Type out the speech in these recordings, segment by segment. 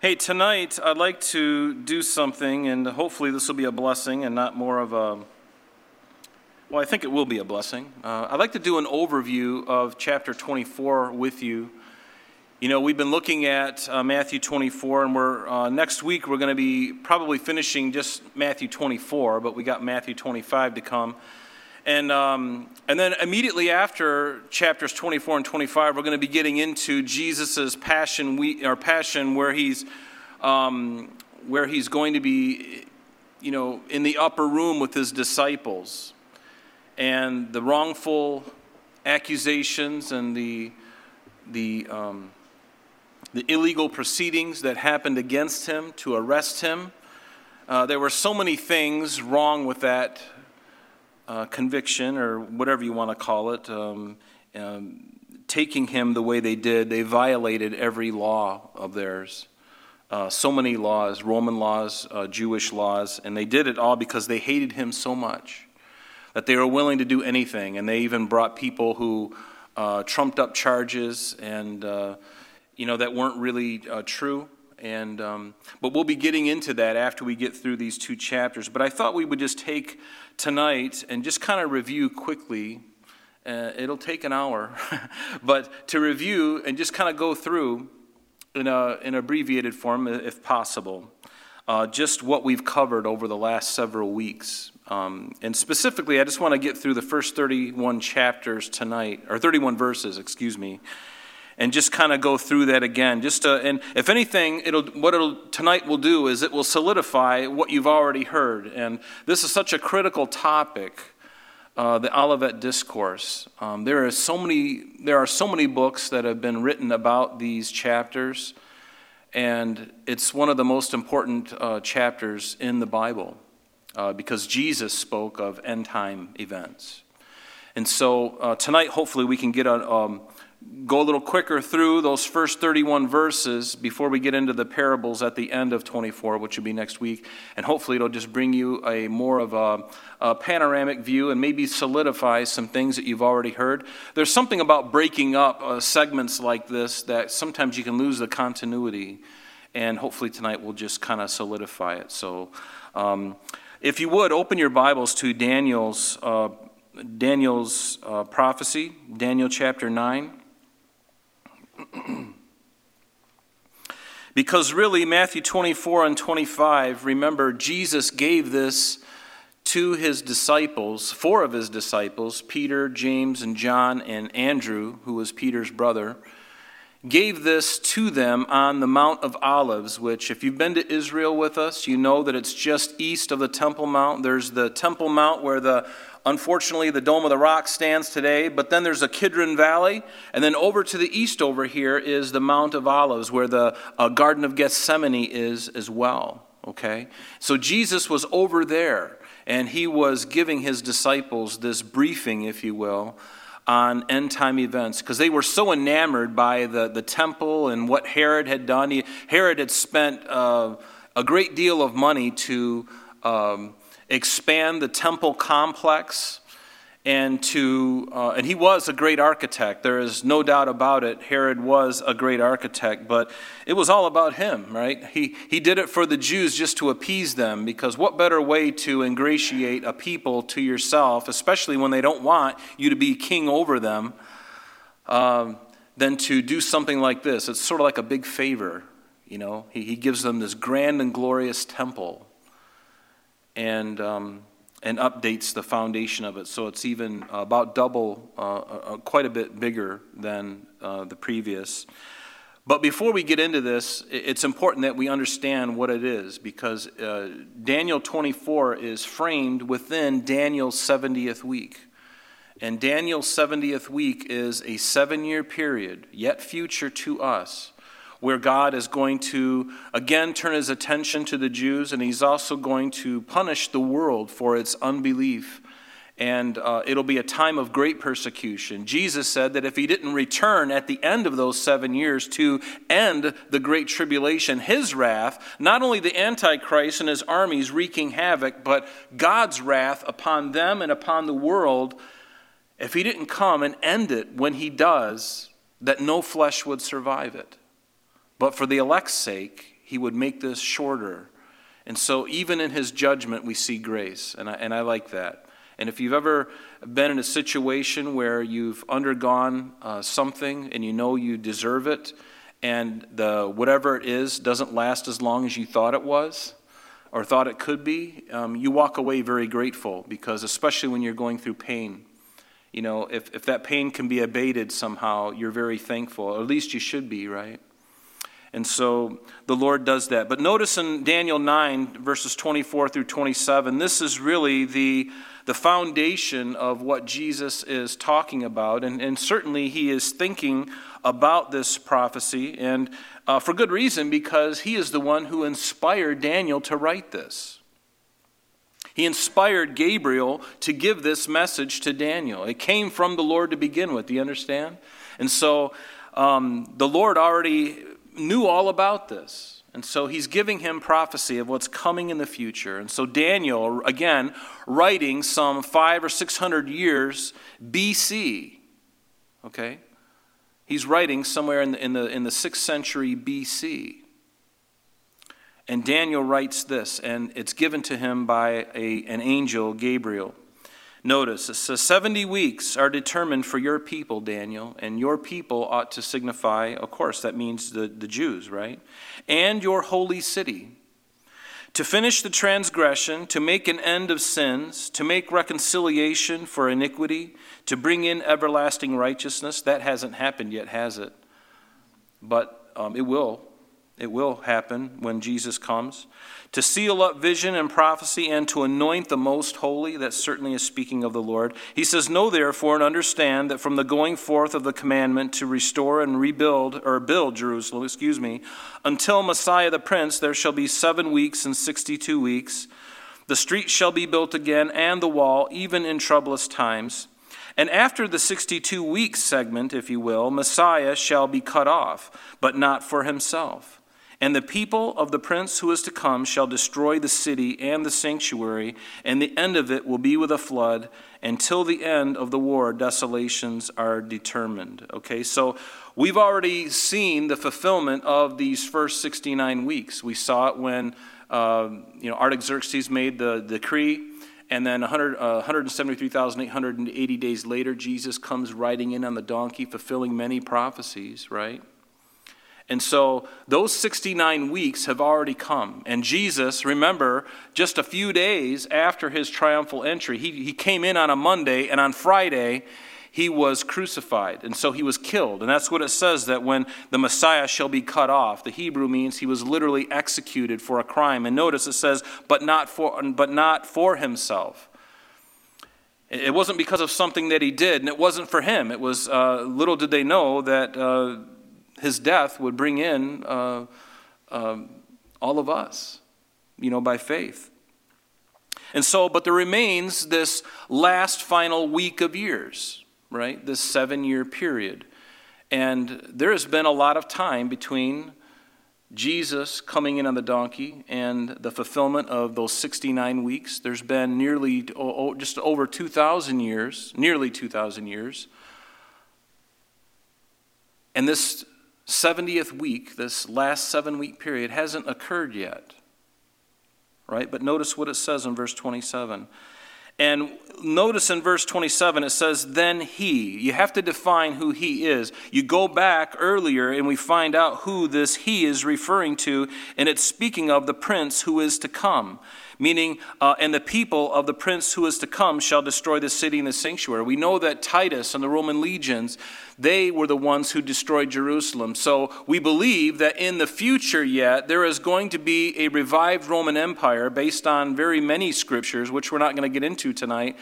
Hey, tonight I'd like to do something, and hopefully this will be a blessing and not more of a. Well, I think it will be a blessing. Uh, I'd like to do an overview of chapter 24 with you. You know, we've been looking at uh, Matthew 24, and we're uh, next week we're going to be probably finishing just Matthew 24, but we got Matthew 25 to come. And, um, and then immediately after chapters 24 and 25, we're going to be getting into Jesus' passion, we, or passion where he's, um, where he's going to be, you know, in the upper room with his disciples. And the wrongful accusations and the, the, um, the illegal proceedings that happened against him to arrest him. Uh, there were so many things wrong with that uh, conviction, or whatever you want to call it, um, um, taking him the way they did, they violated every law of theirs. Uh, so many laws, Roman laws, uh, Jewish laws, and they did it all because they hated him so much that they were willing to do anything. And they even brought people who uh, trumped up charges and, uh, you know, that weren't really true. And, um, but we'll be getting into that after we get through these two chapters. But I thought we would just take tonight and just kind of review quickly. Uh, it'll take an hour, but to review and just kind of go through in, a, in abbreviated form, if possible, uh, just what we've covered over the last several weeks. Um, and specifically, I just want to get through the first 31 chapters tonight, or 31 verses, excuse me and just kind of go through that again. Just to, and if anything, it'll what it'll tonight will do is it will solidify what you've already heard. And this is such a critical topic. Uh, the Olivet Discourse. Um, there are so many. There are so many books that have been written about these chapters, and it's one of the most important uh, chapters in the Bible uh, because Jesus spoke of end time events. And so uh, tonight, hopefully, we can get a, um, go a little quicker through those first 31 verses before we get into the parables at the end of 24, which will be next week. And hopefully, it'll just bring you a more of a, a, panoramic view and maybe solidify some things that you've already heard. There's something about breaking up uh, segments like this that sometimes you can lose the continuity. And hopefully, tonight we'll just kind of solidify it. So, um, if you would, open your Bibles to Daniel's. Uh, Daniel's uh, prophecy, Daniel chapter 9. because really, Matthew 24 and 25, remember, Jesus gave this to his disciples, four of his disciples, Peter, James, and John, and Andrew, who was Peter's brother, gave this to them on the Mount of Olives, which, if you've been to Israel with us, you know that it's just east of the Temple Mount. There's the Temple Mount where the Unfortunately, the Dome of the Rock stands today, but then there's a Kidron Valley, and then over to the east over here is the Mount of Olives, where the uh, Garden of Gethsemane is as well. Okay? So Jesus was over there, and he was giving his disciples this briefing, if you will, on end time events because they were so enamored by the, the temple and what Herod had done. He, Herod had spent uh, a great deal of money to. Um, expand the temple complex and to uh, and he was a great architect. There is no doubt about it. Herod was a great architect but it was all about him right? He he did it for the jews just to appease them because what better way to ingratiate a people to yourself especially when they don't want you to be king over them um, than to do something like this? It's sort of like a big favor you know? He, he gives them this grand and glorious temple and, um, and updates the foundation of it. So it's even about double, uh, uh, uh, quite a bit bigger than uh, the previous. But before we get into this, it's important that we understand what it is because uh, Daniel 24 is framed within Daniel's 70th week. And Daniel's 70th week is a seven year period, yet future to us, where God is going to again turn his attention to the Jews, and he's also going to punish the world for its unbelief. And uh, it'll be a time of great persecution. Jesus said that if he didn't return at the end of those seven years to end the great tribulation, his wrath, not only the Antichrist and his armies wreaking havoc, but God's wrath upon them and upon the world, if he didn't come and end it when he does, that no flesh would survive it. But for the elect's sake, he would make this shorter. And so, even in his judgment, we see grace. And I, and I like that. And if you've ever been in a situation where you've undergone uh, something and you know you deserve it, and the whatever it is doesn't last as long as you thought it was or thought it could be, um, you walk away very grateful because, especially when you're going through pain, you know, if, if that pain can be abated somehow, you're very thankful. Or at least you should be, right? And so the Lord does that. But notice in Daniel 9, verses 24 through 27, this is really the, the foundation of what Jesus is talking about. And, and certainly he is thinking about this prophecy, and uh, for good reason, because he is the one who inspired Daniel to write this. He inspired Gabriel to give this message to Daniel. It came from the Lord to begin with. Do you understand? And so um, the Lord already knew all about this. And so he's giving him prophecy of what's coming in the future. And so Daniel, again, writing some five or six hundred years BC, okay? He's writing somewhere in the, in the, in the sixth century BC. And Daniel writes this, and it's given to him by a, an angel, Gabriel. Notice, says, 70 weeks are determined for your people, Daniel, and your people ought to signify, of course, that means the, the Jews, right? And your holy city. To finish the transgression, to make an end of sins, to make reconciliation for iniquity, to bring in everlasting righteousness. That hasn't happened yet, has it? But um, it will. It will happen when Jesus comes. To seal up vision and prophecy and to anoint the most holy, that certainly is speaking of the Lord. He says, Know therefore and understand that from the going forth of the commandment to restore and rebuild, or build Jerusalem, excuse me, until Messiah the Prince, there shall be seven weeks and sixty two weeks. The street shall be built again, and the wall, even in troublous times. And after the 62 weeks segment, if you will, Messiah shall be cut off, but not for himself. And the people of the prince who is to come shall destroy the city and the sanctuary, and the end of it will be with a flood. Until the end of the war, desolations are determined. Okay, so we've already seen the fulfillment of these first 69 weeks. We saw it when uh, you know Artaxerxes made the decree. And then 100, uh, 173,880 days later, Jesus comes riding in on the donkey, fulfilling many prophecies, right? And so those 69 weeks have already come. And Jesus, remember, just a few days after his triumphal entry, he, he came in on a Monday, and on Friday, he was crucified. And so he was killed. And that's what it says that when the Messiah shall be cut off, the Hebrew means he was literally executed for a crime. And notice it says, but not for, but not for himself. It wasn't because of something that he did, and it wasn't for him. It was, uh, little did they know that. Uh, his death would bring in uh, uh, all of us, you know, by faith. And so, but there remains this last final week of years, right? This seven year period. And there has been a lot of time between Jesus coming in on the donkey and the fulfillment of those 69 weeks. There's been nearly oh, just over 2,000 years, nearly 2,000 years. And this 70th week, this last seven week period, hasn't occurred yet. Right? But notice what it says in verse 27. And notice in verse 27, it says, Then he. You have to define who he is. You go back earlier and we find out who this he is referring to, and it's speaking of the prince who is to come meaning, uh, and the people of the prince who is to come shall destroy the city and the sanctuary. We know that Titus and the Roman legions, they were the ones who destroyed Jerusalem. So we believe that in the future yet, there is going to be a revived Roman Empire based on very many scriptures, which we're not going to get into tonight.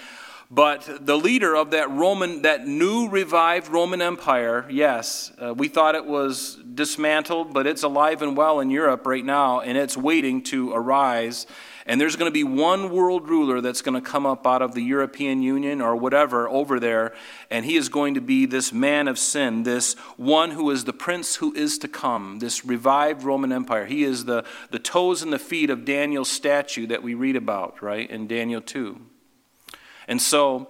But the leader of that Roman, that new revived Roman Empire, yes, uh, we thought it was dismantled, but it's alive and well in Europe right now, and it's waiting to arise and there's going to be one world ruler that's going to come up out of the European Union or whatever over there, and he is going to be this man of sin, this one who is the prince who is to come, this revived Roman Empire. He is the, the toes and the feet of Daniel's statue that we read about, right, in Daniel 2. And so,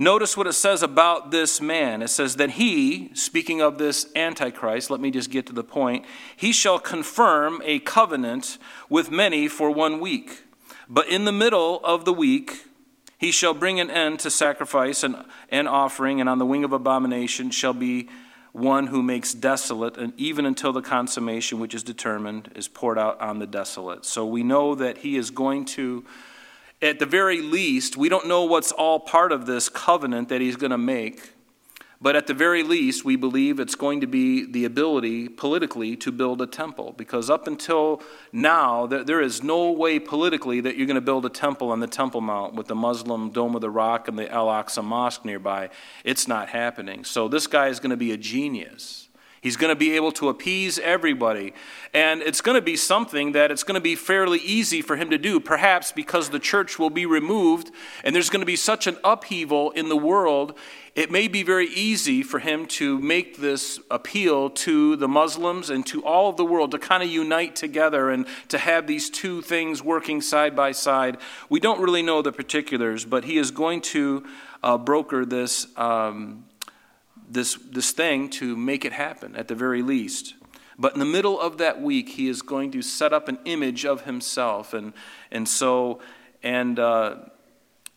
Notice what it says about this man. It says that he, speaking of this Antichrist, let me just get to the point, he shall confirm a covenant with many for one week. But in the middle of the week, he shall bring an end to sacrifice and, and offering, and on the wing of abomination shall be one who makes desolate, and even until the consummation which is determined is poured out on the desolate. So we know that he is going to at the very least, we don't know what's all part of this covenant that he's going to make, but at the very least, we believe it's going to be the ability politically to build a temple. Because up until now, there is no way politically that you're going to build a temple on the Temple Mount with the Muslim Dome of the Rock and the Al Aqsa Mosque nearby. It's not happening. So this guy is going to be a genius. He's going to be able to appease everybody. And it's going to be something that it's going to be fairly easy for him to do, perhaps because the church will be removed and there's going to be such an upheaval in the world. It may be very easy for him to make this appeal to the Muslims and to all of the world to kind of unite together and to have these two things working side by side. We don't really know the particulars, but he is going to uh, broker this. Um, this, this thing to make it happen at the very least. But in the middle of that week, he is going to set up an image of himself. And, and so, and, uh,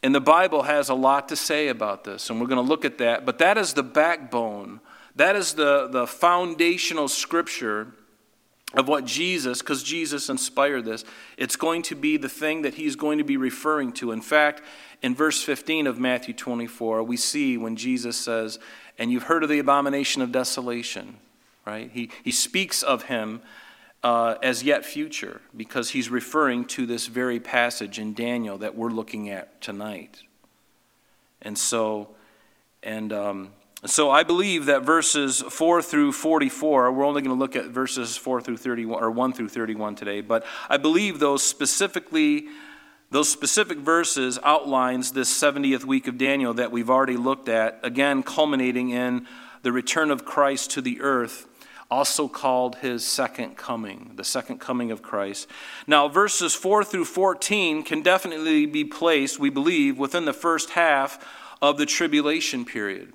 and the Bible has a lot to say about this, and we're going to look at that. But that is the backbone, that is the, the foundational scripture of what Jesus, because Jesus inspired this, it's going to be the thing that he's going to be referring to. In fact, in verse 15 of Matthew 24, we see when Jesus says, and you've heard of the abomination of desolation, right? He, he speaks of him uh, as yet future because he's referring to this very passage in Daniel that we're looking at tonight. And so, and um, so I believe that verses 4 through 44, we're only going to look at verses 4 through 31, or 1 through 31 today, but I believe those specifically those specific verses outlines this 70th week of Daniel that we've already looked at, again culminating in the return of Christ to the earth, also called his second coming, the second coming of Christ. Now, verses 4 through 14 can definitely be placed, we believe, within the first half of the tribulation period.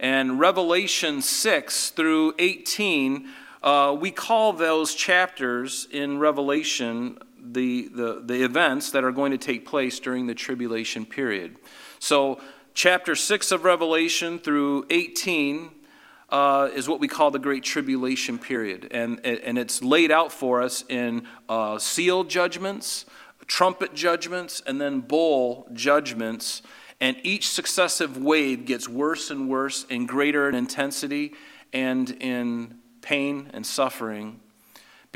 And Revelation 6 through 18, uh, we call those chapters in Revelation the, the, the events that are going to take place during the tribulation period. So, chapter 6 of Revelation through 18 uh, is what we call the Great Tribulation period. And, and it's laid out for us in uh, seal judgments, trumpet judgments, and then bowl judgments. And each successive wave gets worse and worse and greater in intensity and in pain and suffering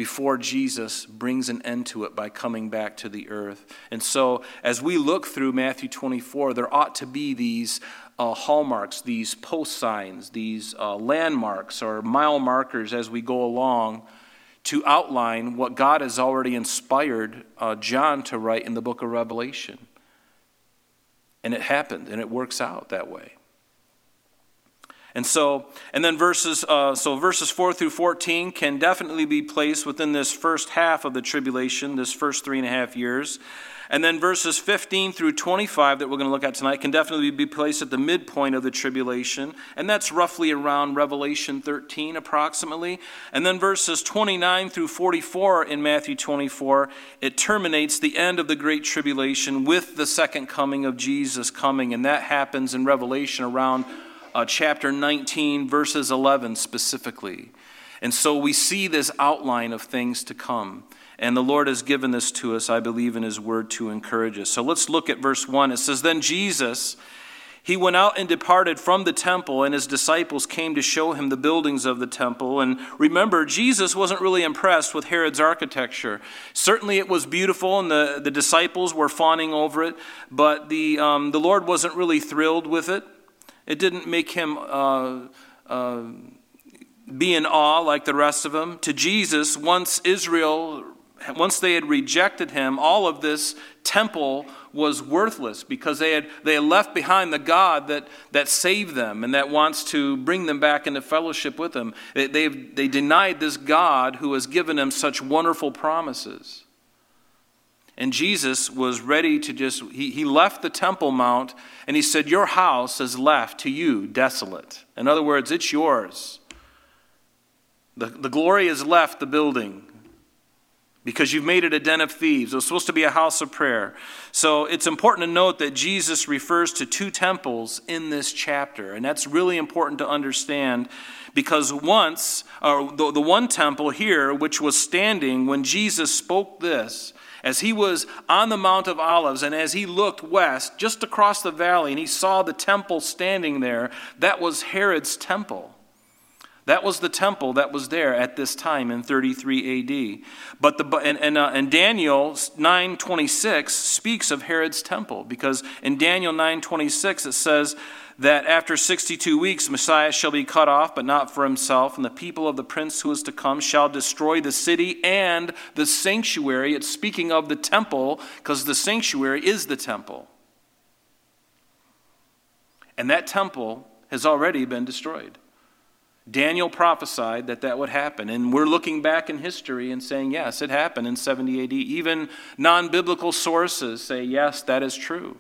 before Jesus brings an end to it by coming back to the earth. And so, as we look through Matthew 24, there ought to be these uh, hallmarks, these post signs, these uh, landmarks or mile markers as we go along to outline what God has already inspired uh, John to write in the book of Revelation. And it happened, and it works out that way. And so, and then verses, uh, so verses 4 through 14 can definitely be placed within this first half of the tribulation, this first three and a half years. And then verses 15 through 25 that we're going to look at tonight can definitely be placed at the midpoint of the tribulation. And that's roughly around Revelation 13, approximately. And then verses 29 through 44 in Matthew 24, it terminates the end of the Great Tribulation with the second coming of Jesus coming. And that happens in Revelation around uh, chapter 19, verses 11 specifically. And so we see this outline of things to come. And the Lord has given this to us, I believe, in His Word to encourage us. So let's look at verse 1. It says, Then Jesus, he went out and departed from the temple, and his disciples came to show him the buildings of the temple. And remember, Jesus wasn't really impressed with Herod's architecture. Certainly, it was beautiful, and the, the disciples were fawning over it, but the, um, the Lord wasn't really thrilled with it. It didn't make him uh, uh, be in awe like the rest of them. To Jesus, once Israel, once they had rejected him, all of this temple was worthless because they had, they had left behind the God that, that saved them and that wants to bring them back into fellowship with him. They, they denied this God who has given them such wonderful promises. And Jesus was ready to just, he, he left the Temple Mount and he said, Your house is left to you desolate. In other words, it's yours. The, the glory has left the building because you've made it a den of thieves. It was supposed to be a house of prayer. So it's important to note that Jesus refers to two temples in this chapter. And that's really important to understand because once, or the, the one temple here, which was standing when Jesus spoke this, as he was on the Mount of Olives and as he looked west, just across the valley, and he saw the temple standing there, that was Herod's temple. That was the temple that was there at this time in 33 AD. But the and, and, uh, and Daniel 9:26 speaks of Herod's temple because in Daniel 9:26 it says that after 62 weeks Messiah shall be cut off, but not for himself, and the people of the prince who is to come shall destroy the city and the sanctuary. It's speaking of the temple because the sanctuary is the temple. And that temple has already been destroyed. Daniel prophesied that that would happen. And we're looking back in history and saying, yes, it happened in 70 AD. Even non biblical sources say, yes, that is true.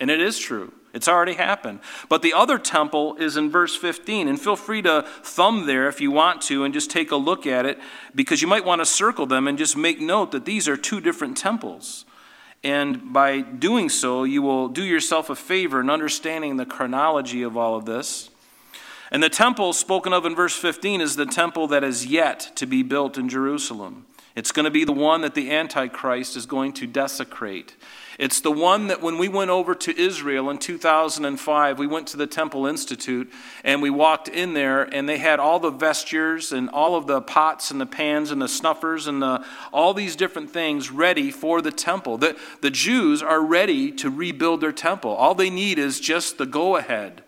And it is true. It's already happened. But the other temple is in verse 15. And feel free to thumb there if you want to and just take a look at it because you might want to circle them and just make note that these are two different temples. And by doing so, you will do yourself a favor in understanding the chronology of all of this. And the temple spoken of in verse 15 is the temple that is yet to be built in Jerusalem. It's going to be the one that the Antichrist is going to desecrate. It's the one that when we went over to Israel in 2005, we went to the Temple Institute and we walked in there and they had all the vestures and all of the pots and the pans and the snuffers and the, all these different things ready for the temple. The, the Jews are ready to rebuild their temple. All they need is just the go ahead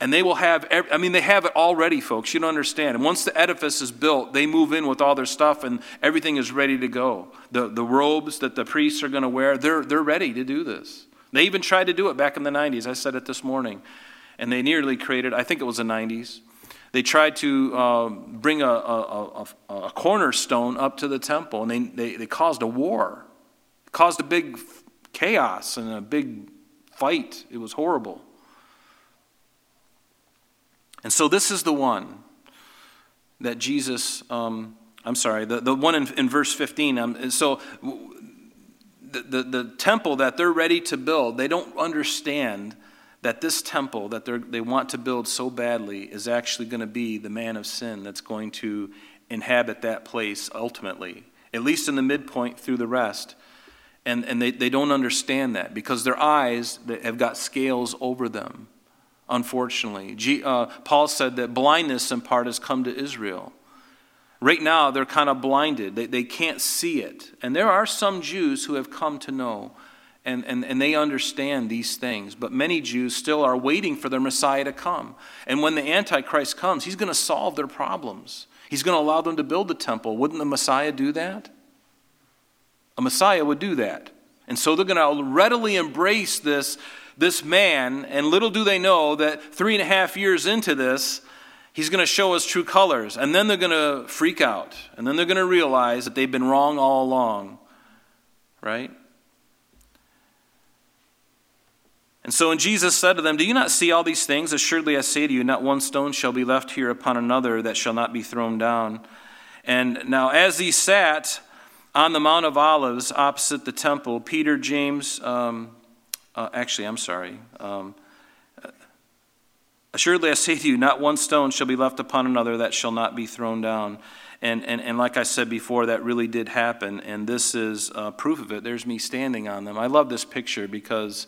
and they will have, I mean, they have it already, folks. You don't understand. And once the edifice is built, they move in with all their stuff and everything is ready to go. The, the robes that the priests are going to wear, they're, they're ready to do this. They even tried to do it back in the 90s. I said it this morning. And they nearly created, I think it was the 90s. They tried to uh, bring a, a, a, a, cornerstone up to the temple, and they, they, they caused a war. It caused a big chaos and a big fight. It was horrible. And so this is the one that Jesus, um, I'm sorry, the, the one in, in verse 15. Um, so the, the, the temple that they're ready to build, they don't understand that this temple that they want to build so badly is actually going to be the man of sin that's going to inhabit that place ultimately, at least in the midpoint through the rest. And, and they, they don't understand that because their eyes have got scales over them unfortunately. G, uh, Paul said that blindness in part has come to Israel. Right now, they're kind of blinded, they, they can't see it. And there are some Jews who have come to know and, and, and they understand these things. But many Jews still are waiting for their Messiah to come. And when the Antichrist comes, he's going to solve their problems. He's going to allow them to build the temple. Wouldn't the Messiah do that? A Messiah would do that. And so they're going to readily embrace this this man, and little do they know that three and a half years into this, he's going to show us true colors. And then they're going to freak out. And then they're going to realize that they've been wrong all along. Right? And so when Jesus said to them, Do you not see all these things? Assuredly I say to you, not one stone shall be left here upon another that shall not be thrown down. And now, as he sat on the Mount of Olives opposite the temple, Peter, James, um, uh, actually, I'm sorry. Um, Assuredly, I say to you, not one stone shall be left upon another that shall not be thrown down. And, and, and like I said before, that really did happen. And this is uh, proof of it. There's me standing on them. I love this picture because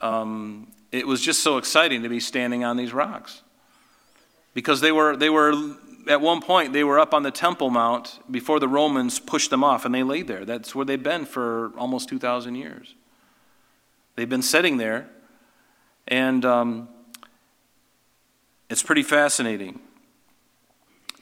um, it was just so exciting to be standing on these rocks. Because they were, they were, at one point, they were up on the Temple Mount before the Romans pushed them off, and they laid there. That's where they've been for almost 2,000 years. They've been sitting there, and um, it's pretty fascinating.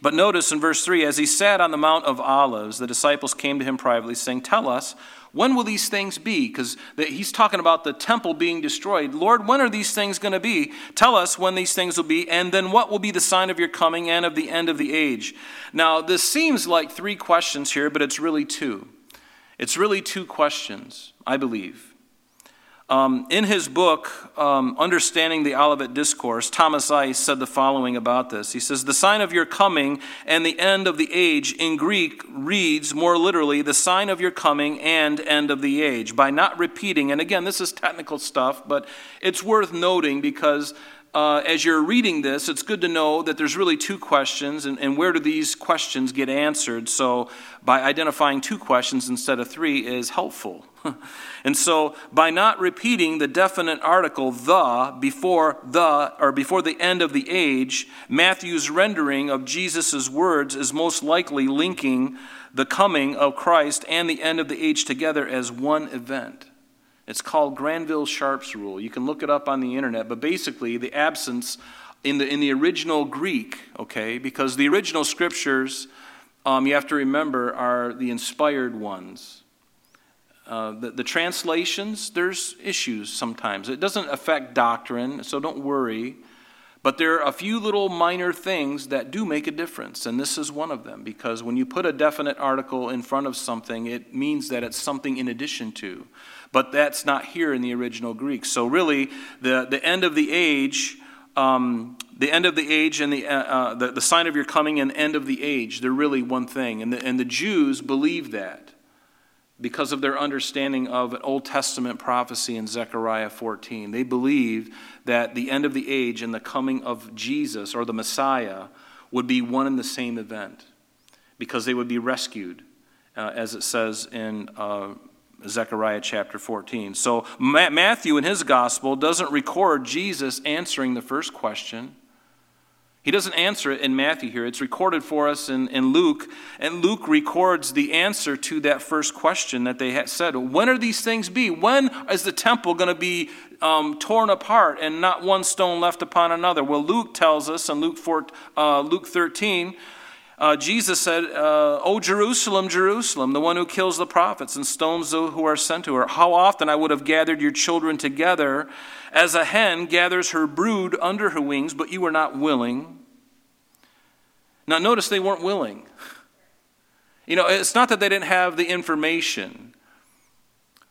But notice in verse 3 as he sat on the Mount of Olives, the disciples came to him privately, saying, Tell us, when will these things be? Because he's talking about the temple being destroyed. Lord, when are these things going to be? Tell us when these things will be, and then what will be the sign of your coming and of the end of the age? Now, this seems like three questions here, but it's really two. It's really two questions, I believe. Um, in his book, um, Understanding the Olivet Discourse, Thomas Ice said the following about this. He says, The sign of your coming and the end of the age in Greek reads more literally, the sign of your coming and end of the age. By not repeating, and again, this is technical stuff, but it's worth noting because uh, as you're reading this, it's good to know that there's really two questions, and, and where do these questions get answered? So, by identifying two questions instead of three is helpful. and so, by not repeating the definite article the before the or before the end of the age, Matthew's rendering of Jesus' words is most likely linking the coming of Christ and the end of the age together as one event. It's called Granville Sharp's rule. You can look it up on the internet, but basically, the absence in the, in the original Greek, okay, because the original scriptures, um, you have to remember, are the inspired ones. Uh, the, the translations, there's issues sometimes. It doesn't affect doctrine, so don't worry. But there are a few little minor things that do make a difference, and this is one of them, because when you put a definite article in front of something, it means that it's something in addition to but that's not here in the original Greek. So, really, the, the end of the age, um, the end of the age and the, uh, uh, the, the sign of your coming and end of the age, they're really one thing. And the, and the Jews believe that because of their understanding of an Old Testament prophecy in Zechariah 14. They believe that the end of the age and the coming of Jesus or the Messiah would be one and the same event because they would be rescued, uh, as it says in uh, Zechariah chapter 14. So Matthew in his gospel doesn't record Jesus answering the first question. He doesn't answer it in Matthew here. It's recorded for us in, in Luke, and Luke records the answer to that first question that they had said. When are these things be? When is the temple going to be um, torn apart and not one stone left upon another? Well, Luke tells us in Luke, 4, uh, Luke 13 uh, Jesus said, uh, O Jerusalem, Jerusalem, the one who kills the prophets and stones those who are sent to her, how often I would have gathered your children together as a hen gathers her brood under her wings, but you were not willing. Now, notice they weren't willing. You know, it's not that they didn't have the information.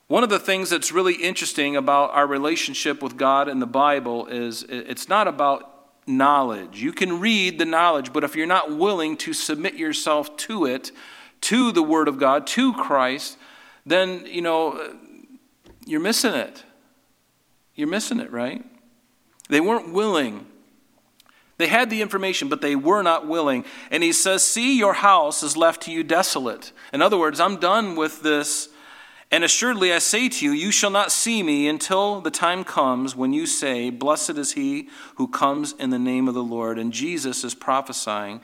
One of the things that's really interesting about our relationship with God in the Bible is it's not about knowledge. You can read the knowledge, but if you're not willing to submit yourself to it, to the Word of God, to Christ, then, you know, you're missing it. You're missing it, right? They weren't willing. They had the information, but they were not willing. And he says, See, your house is left to you desolate. In other words, I'm done with this and assuredly I say to you, you shall not see me until the time comes when you say, Blessed is he who comes in the name of the Lord. And Jesus is prophesying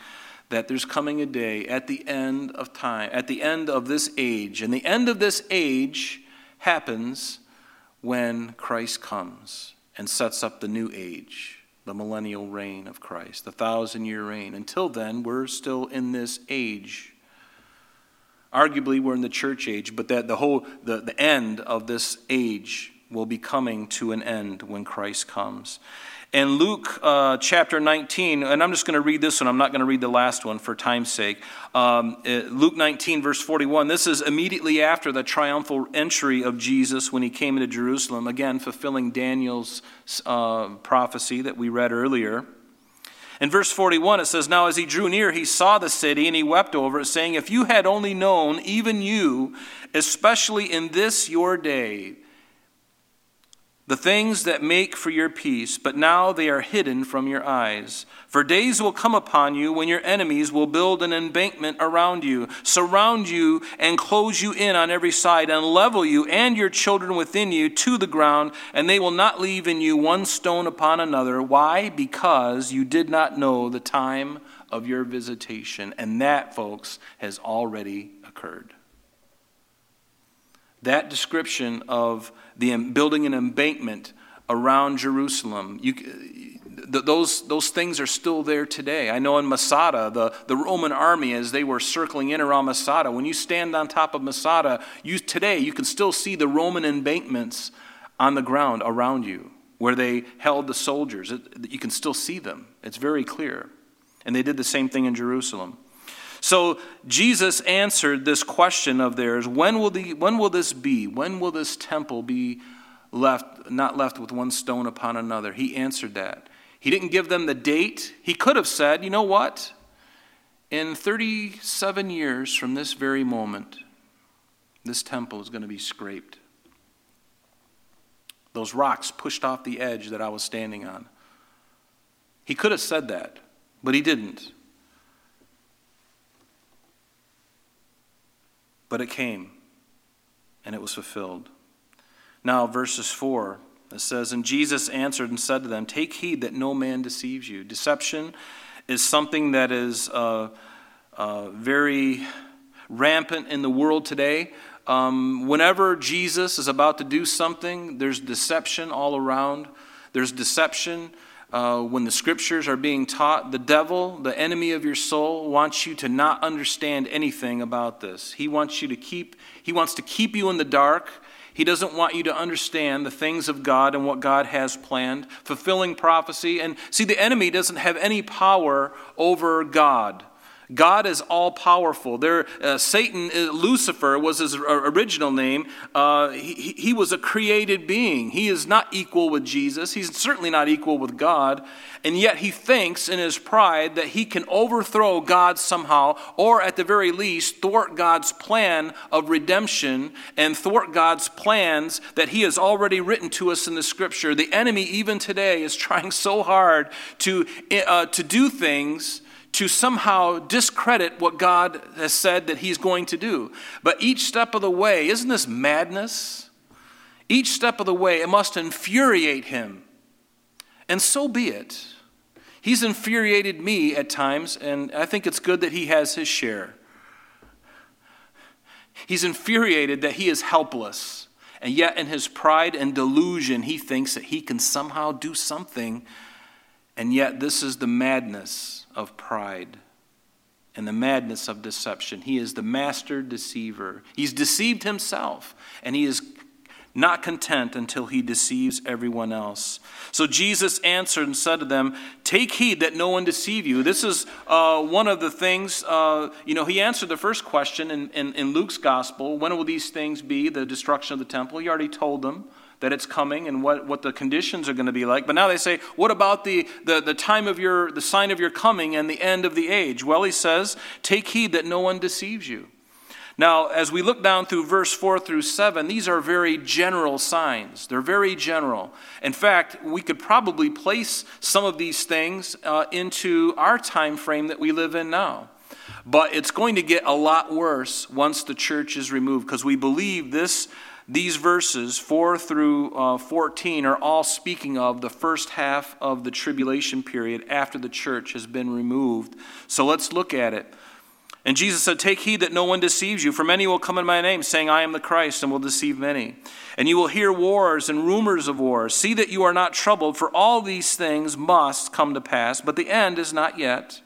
that there's coming a day at the end of time, at the end of this age. And the end of this age happens when Christ comes and sets up the new age, the millennial reign of Christ, the thousand year reign. Until then, we're still in this age arguably we're in the church age, but that the whole the, the end of this age will be coming to an end when Christ comes. In Luke uh, chapter 19, and I'm just going to read this one, I'm not going to read the last one for time's sake. Um, uh, Luke 19, verse 41, this is immediately after the triumphal entry of Jesus when he came into Jerusalem, again, fulfilling Daniel's uh, prophecy that we read earlier. In verse 41, it says, Now as he drew near, he saw the city, and he wept over it, saying, If you had only known, even you, especially in this your day, the things that make for your peace, but now they are hidden from your eyes. For days will come upon you when your enemies will build an embankment around you, surround you, and close you in on every side, and level you and your children within you to the ground, and they will not leave in you one stone upon another. Why? Because you did not know the time of your visitation. And that, folks, has already occurred. That description of the building an embankment around Jerusalem. You, those, those things are still there today. I know in Masada, the, the Roman army, as they were circling in around Masada, when you stand on top of Masada, you, today you can still see the Roman embankments on the ground around you where they held the soldiers. It, you can still see them. It's very clear. And they did the same thing in Jerusalem. So Jesus answered this question of theirs when will, the, when will this be? When will this temple be left, not left with one stone upon another? He answered that. He didn't give them the date. He could have said, you know what? In 37 years from this very moment, this temple is going to be scraped. Those rocks pushed off the edge that I was standing on. He could have said that, but he didn't. But it came, and it was fulfilled. Now, verses 4, it says, And Jesus answered and said to them, Take heed that no man deceives you. Deception is something that is uh, uh, very rampant in the world today. Um, whenever Jesus is about to do something, there's deception all around. There's deception uh, when the scriptures are being taught, the devil, the enemy of your soul, wants you to not understand anything about this. He wants you to keep, he wants to keep you in the dark. He doesn't want you to understand the things of God and what God has planned, fulfilling prophecy. And see, the enemy doesn't have any power over God. God is all powerful. There, uh, Satan, uh, Lucifer was his original name. Uh, he, he was a created being. He is not equal with Jesus. He's certainly not equal with God. And yet he thinks in his pride that he can overthrow God somehow, or at the very least, thwart God's plan of redemption and thwart God's plans that he has already written to us in the scripture. The enemy, even today, is trying so hard to, uh, to do things to somehow discredit what God has said that He's going to do. But each step of the way, isn't this madness? Each step of the way, it must infuriate Him. And so be it. He's infuriated me at times, and I think it's good that He has His share. He's infuriated that He is helpless. And yet, in his pride and delusion, he thinks that he can somehow do something. And yet, this is the madness of pride and the madness of deception. He is the master deceiver. He's deceived himself, and he is not content until he deceives everyone else. So Jesus answered and said to them, Take heed that no one deceive you. This is uh, one of the things, uh, you know, he answered the first question in, in, in Luke's gospel when will these things be, the destruction of the temple? He already told them that it's coming and what, what the conditions are going to be like. But now they say, what about the, the, the time of your, the sign of your coming and the end of the age? Well, he says, take heed that no one deceives you. Now, as we look down through verse 4 through 7, these are very general signs. They're very general. In fact, we could probably place some of these things uh, into our time frame that we live in now. But it's going to get a lot worse once the church is removed because we believe this these verses, 4 through uh, 14, are all speaking of the first half of the tribulation period after the church has been removed. So let's look at it. And Jesus said, Take heed that no one deceives you, for many will come in my name, saying, I am the Christ, and will deceive many. And you will hear wars and rumors of wars. See that you are not troubled, for all these things must come to pass, but the end is not yet.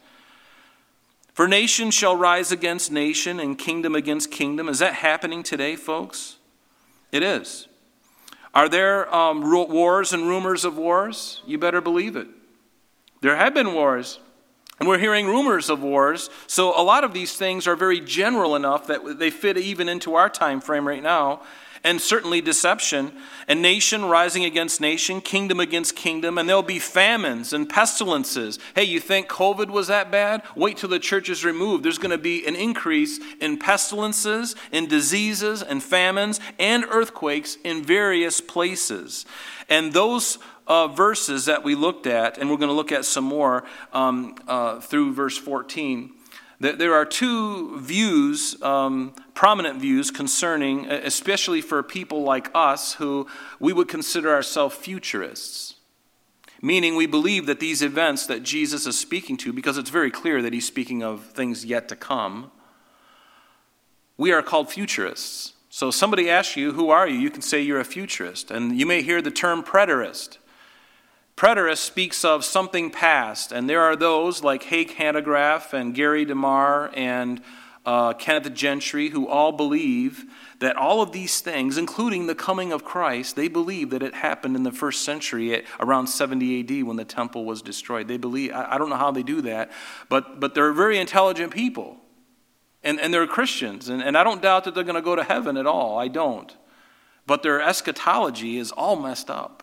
For nation shall rise against nation, and kingdom against kingdom. Is that happening today, folks? It is. Are there um, wars and rumors of wars? You better believe it. There have been wars, and we're hearing rumors of wars. So a lot of these things are very general enough that they fit even into our time frame right now and certainly deception, and nation rising against nation, kingdom against kingdom, and there'll be famines and pestilences. Hey, you think COVID was that bad? Wait till the church is removed. There's going to be an increase in pestilences, in diseases, and famines, and earthquakes in various places. And those uh, verses that we looked at, and we're going to look at some more um, uh, through verse 14 there are two views, um, prominent views, concerning, especially for people like us who we would consider ourselves futurists. Meaning, we believe that these events that Jesus is speaking to, because it's very clear that he's speaking of things yet to come, we are called futurists. So, somebody asks you, Who are you? You can say you're a futurist. And you may hear the term preterist. Preterist speaks of something past, and there are those like Hank Hanegraaff and Gary DeMar and uh, Kenneth Gentry who all believe that all of these things, including the coming of Christ, they believe that it happened in the first century at around 70 AD when the temple was destroyed. They believe, I, I don't know how they do that, but, but they're very intelligent people. And, and they're Christians. And, and I don't doubt that they're going to go to heaven at all. I don't. But their eschatology is all messed up.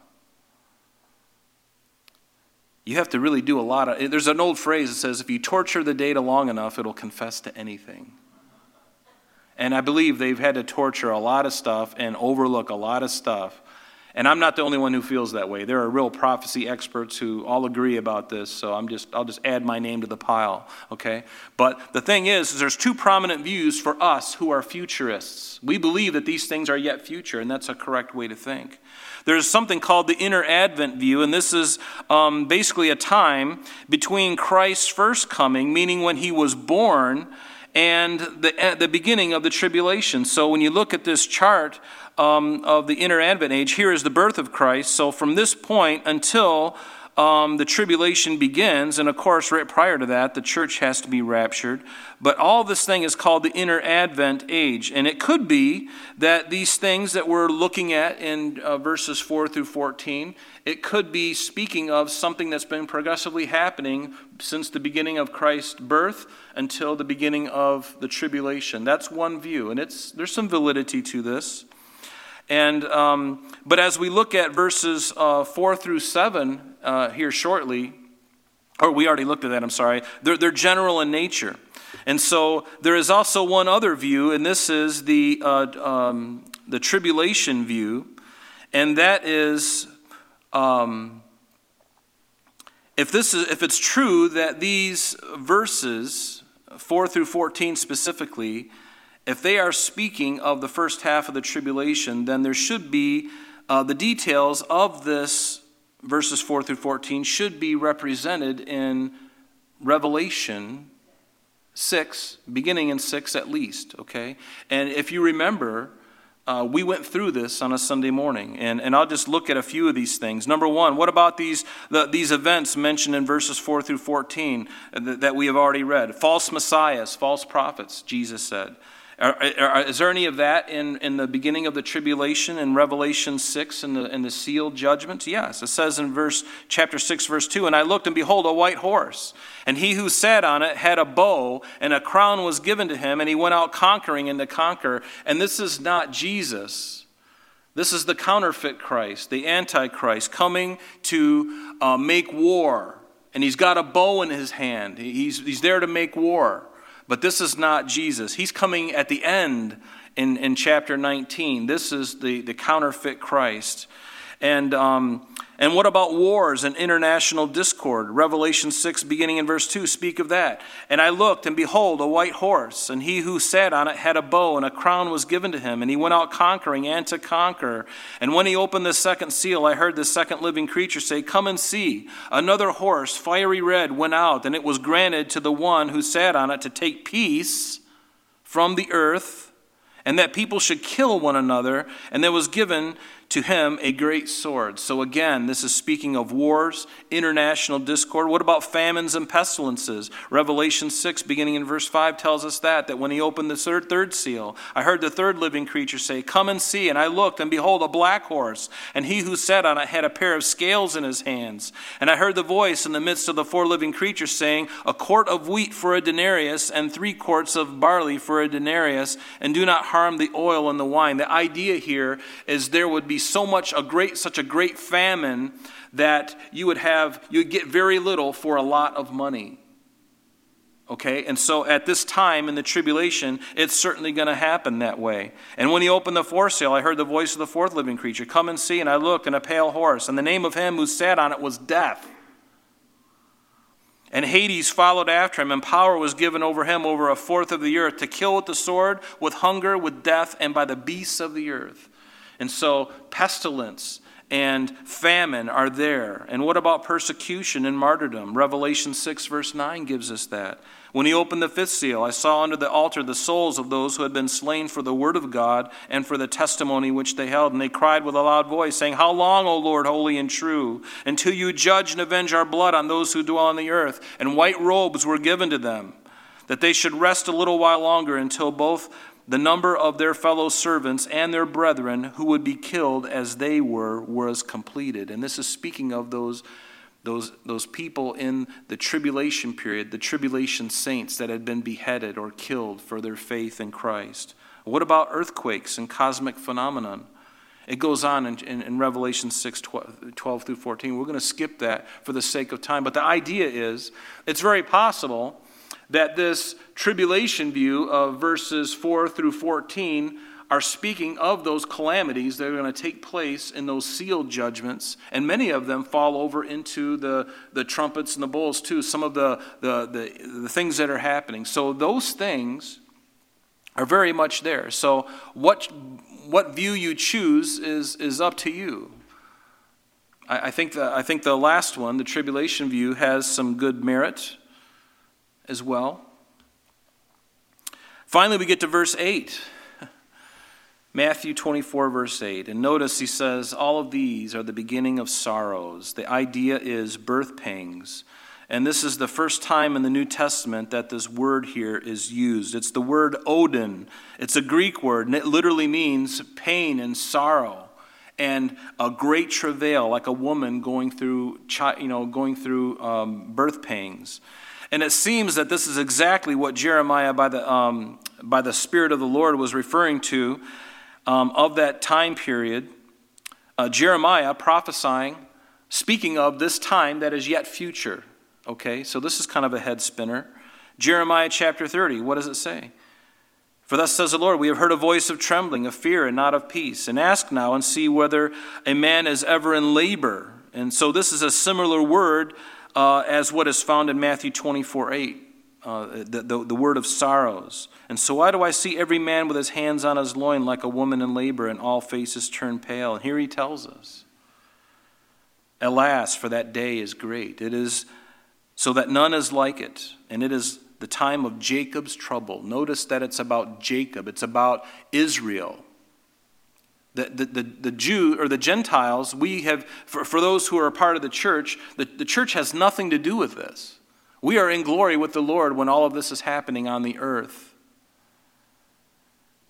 You have to really do a lot of. Eh, there's an old phrase that says if you torture the data long enough, it'll confess to anything. And I believe they've had to torture a lot of stuff and overlook a lot of stuff. And I'm not the only one who feels that way. There are real prophecy experts who all agree about this, so I'm just I'll just add my name to the pile, okay? But the thing is, is there's two prominent views for us who are futurists. We believe that these things are yet future, and that's a correct way to think. There's something called the inter advent view, and this is um, basically a time between Christ's first coming, meaning when he was born, and the, the beginning of the tribulation. So when you look at this chart um, of the inter Advent age, here is the birth of Christ. So from this point until um, the tribulation begins, and of course, right prior to that, the church has to be raptured. But all this thing is called the inter Advent age. And it could be that these things that we're looking at in uh, verses 4 through 14, it could be speaking of something that's been progressively happening since the beginning of Christ's birth until the beginning of the tribulation. That's one view, and it's, there's some validity to this. And, um, but as we look at verses uh, 4 through 7 uh, here shortly, or we already looked at that, I'm sorry, they're, they're general in nature. And so there is also one other view, and this is the, uh, um, the tribulation view, and that is um, if, this is, if it's true that these verses, 4 through 14 specifically, if they are speaking of the first half of the tribulation, then there should be uh, the details of this, verses 4 through 14, should be represented in Revelation 6, beginning in 6 at least, okay? And if you remember, uh, we went through this on a Sunday morning, and, and I'll just look at a few of these things. Number one, what about these, the, these events mentioned in verses 4 through 14 that, that we have already read? False messiahs, false prophets, Jesus said. Is there any of that in, in the beginning of the tribulation in Revelation 6 in the, in the sealed judgments? Yes. It says in verse chapter 6, verse 2, And I looked, and behold, a white horse, and he who sat on it had a bow, and a crown was given to him, and he went out conquering and to conquer. And this is not Jesus. This is the counterfeit Christ, the Antichrist, coming to uh, make war. And he's got a bow in his hand. He's, he's there to make war. But this is not Jesus. He's coming at the end in, in chapter 19. This is the, the counterfeit Christ. And, um, and what about wars and international discord? Revelation 6, beginning in verse 2, speak of that. And I looked, and behold, a white horse, and he who sat on it had a bow, and a crown was given to him, and he went out conquering and to conquer. And when he opened the second seal, I heard the second living creature say, Come and see. Another horse, fiery red, went out, and it was granted to the one who sat on it to take peace from the earth, and that people should kill one another, and there was given to him a great sword. So again, this is speaking of wars, international discord. What about famines and pestilences? Revelation 6, beginning in verse 5, tells us that, that when he opened the third, third seal, I heard the third living creature say, Come and see. And I looked, and behold, a black horse, and he who sat on it had a pair of scales in his hands. And I heard the voice in the midst of the four living creatures saying, A quart of wheat for a denarius, and three quarts of barley for a denarius, and do not harm the oil and the wine. The idea here is there would be be so much a great such a great famine that you would have you would get very little for a lot of money. Okay, and so at this time in the tribulation, it's certainly going to happen that way. And when he opened the fourth seal, I heard the voice of the fourth living creature Come and see. And I looked, and a pale horse, and the name of him who sat on it was Death. And Hades followed after him, and power was given over him over a fourth of the earth to kill with the sword, with hunger, with death, and by the beasts of the earth. And so, pestilence and famine are there. And what about persecution and martyrdom? Revelation 6, verse 9 gives us that. When he opened the fifth seal, I saw under the altar the souls of those who had been slain for the word of God and for the testimony which they held. And they cried with a loud voice, saying, How long, O Lord, holy and true, until you judge and avenge our blood on those who dwell on the earth? And white robes were given to them, that they should rest a little while longer until both the number of their fellow servants and their brethren who would be killed as they were was completed. And this is speaking of those those, those people in the tribulation period, the tribulation saints that had been beheaded or killed for their faith in Christ. What about earthquakes and cosmic phenomenon? It goes on in, in, in Revelation 6 12, 12 through 14. We're going to skip that for the sake of time. But the idea is it's very possible that this tribulation view of verses 4 through 14 are speaking of those calamities that are going to take place in those sealed judgments, and many of them fall over into the, the trumpets and the bowls too, some of the, the, the, the things that are happening. So those things are very much there. So what, what view you choose is, is up to you. I, think the, I think the last one, the tribulation view, has some good merit as well. Finally, we get to verse 8. Matthew 24, verse 8. And notice he says, All of these are the beginning of sorrows. The idea is birth pangs. And this is the first time in the New Testament that this word here is used. It's the word odin. It's a Greek word, and it literally means pain and sorrow and a great travail, like a woman going through, you know, going through um, birth pangs. And it seems that this is exactly what Jeremiah, by the, um, by the Spirit of the Lord, was referring to um, of that time period. Uh, Jeremiah prophesying, speaking of this time that is yet future. Okay, so this is kind of a head spinner. Jeremiah chapter 30, what does it say? For thus says the Lord, we have heard a voice of trembling, of fear, and not of peace. And ask now and see whether a man is ever in labor. And so this is a similar word uh, as what is found in Matthew 24 8, uh, the, the, the word of sorrows. And so why do I see every man with his hands on his loin like a woman in labor, and all faces turn pale? And here he tells us, Alas, for that day is great. It is so that none is like it. And it is the time of Jacob's trouble. Notice that it's about Jacob, it's about Israel. The, the, the, the Jew or the Gentiles, we have, for, for those who are a part of the church, the, the church has nothing to do with this. We are in glory with the Lord when all of this is happening on the earth.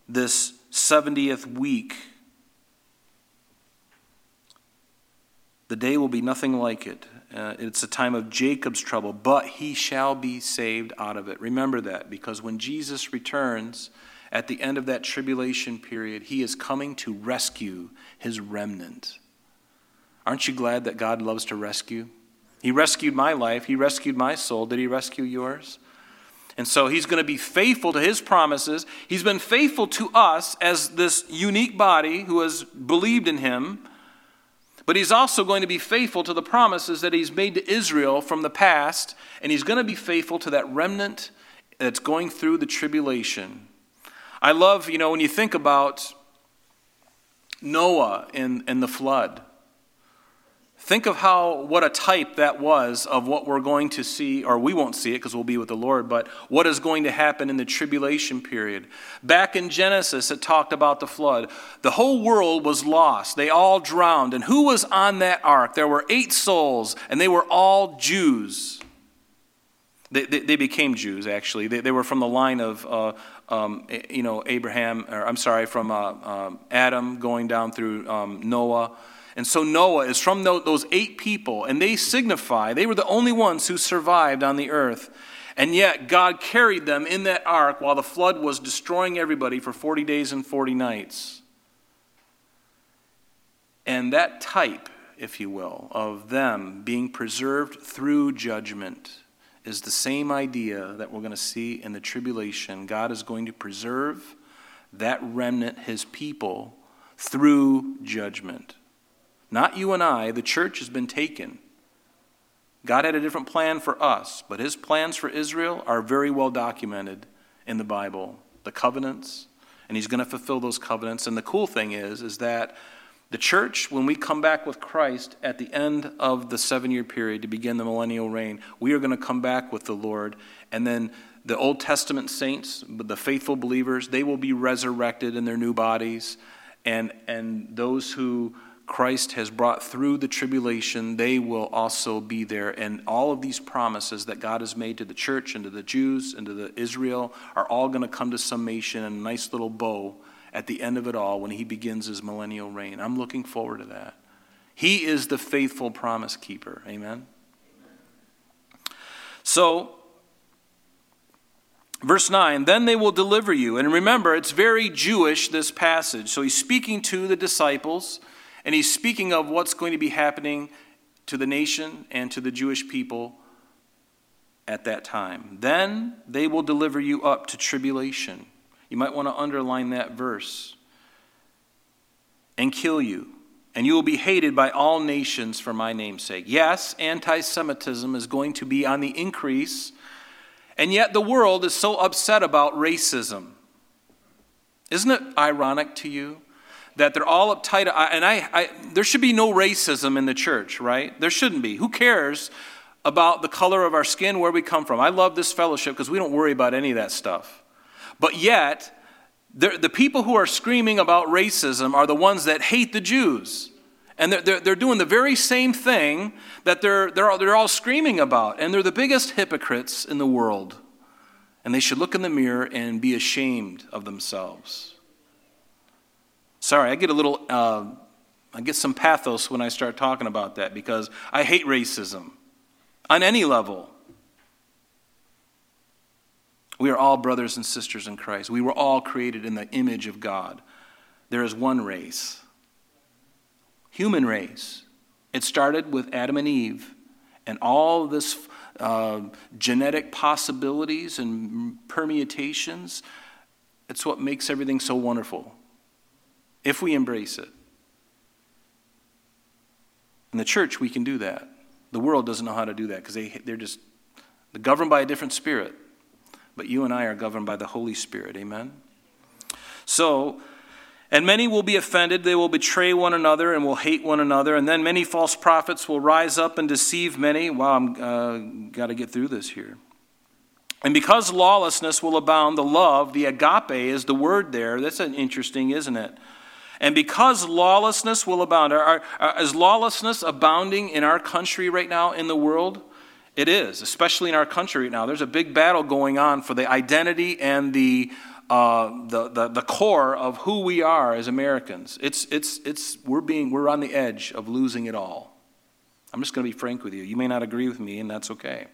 This 70th week, the day will be nothing like it. Uh, it's a time of Jacob's trouble, but he shall be saved out of it. Remember that, because when Jesus returns at the end of that tribulation period, he is coming to rescue his remnant. Aren't you glad that God loves to rescue? He rescued my life, he rescued my soul. Did he rescue yours? And so he's going to be faithful to his promises. He's been faithful to us as this unique body who has believed in him. But he's also going to be faithful to the promises that he's made to Israel from the past, and he's going to be faithful to that remnant that's going through the tribulation. I love, you know, when you think about Noah and, and the flood. Think of how, what a type that was of what we're going to see, or we won't see it because we'll be with the Lord, but what is going to happen in the tribulation period. Back in Genesis, it talked about the flood. The whole world was lost, they all drowned. And who was on that ark? There were eight souls, and they were all Jews. They, they, they became Jews, actually. They, they were from the line of, uh, um, you know, Abraham, or I'm sorry, from uh, um, Adam going down through um, Noah and so Noah is from those eight people, and they signify, they were the only ones who survived on the earth. And yet God carried them in that ark while the flood was destroying everybody for 40 days and 40 nights. And that type, if you will, of them being preserved through judgment is the same idea that we're going to see in the tribulation. God is going to preserve that remnant, his people, through judgment. Not you and I, the church has been taken. God had a different plan for us, but his plans for Israel are very well documented in the Bible. The covenants, and he's going to fulfill those covenants. And the cool thing is, is that the church, when we come back with Christ at the end of the seven year period to begin the millennial reign, we are going to come back with the Lord. And then the Old Testament saints, the faithful believers, they will be resurrected in their new bodies. And, and those who Christ has brought through the tribulation, they will also be there. And all of these promises that God has made to the church and to the Jews and to the Israel are all going to come to summation in a nice little bow at the end of it all when he begins his millennial reign. I'm looking forward to that. He is the faithful promise keeper. Amen. So, verse 9, then they will deliver you. And remember, it's very Jewish, this passage. So he's speaking to the disciples, and he's speaking of what's going to be happening to the nation and to the Jewish people at that time. Then they will deliver you up to tribulation. You might want to underline that verse. And kill you. And you will be hated by all nations for my name's sake. Yes, anti Semitism is going to be on the increase, and yet the world is so upset about racism. Isn't it ironic to you that they're all uptight? And I, I, there should be no racism in the church, right? There shouldn't be. Who cares about the color of our skin, where we come from? I love this fellowship because we don't worry about any of that stuff. But yet, the people who are screaming about racism are the ones that hate the Jews. And they're, they're, they're, doing the very same thing that they're, they're, all, they're all screaming about. And they're the biggest hypocrites in the world. And they should look in the mirror and be ashamed of themselves. Sorry, I get a little, uh, I get some pathos when I start talking about that because I hate racism on any level. We are all brothers and sisters in Christ. We were all created in the image of God. There is one race, human race. It started with Adam and Eve, and all this uh, genetic possibilities and permutations. It's what makes everything so wonderful if we embrace it. In the church, we can do that. The world doesn't know how to do that because they, they're just they're governed by a different spirit but you and I are governed by the Holy Spirit. Amen? So, and many will be offended. They will betray one another and will hate one another. And then many false prophets will rise up and deceive many. Wow, I'm uh, got to get through this here. And because lawlessness will abound, the love, the agape is the word there. That's an interesting, isn't it? And because lawlessness will abound, are, are, is lawlessness abounding in our country right now in the world? It is, especially in our country right now. There's a big battle going on for the identity and the, uh, the, the, the, core of who we are as Americans. It's, it's, it's, we're, being, we're on the edge of losing it all. I'm just going to be frank with you. You may not agree with me, and that's okay.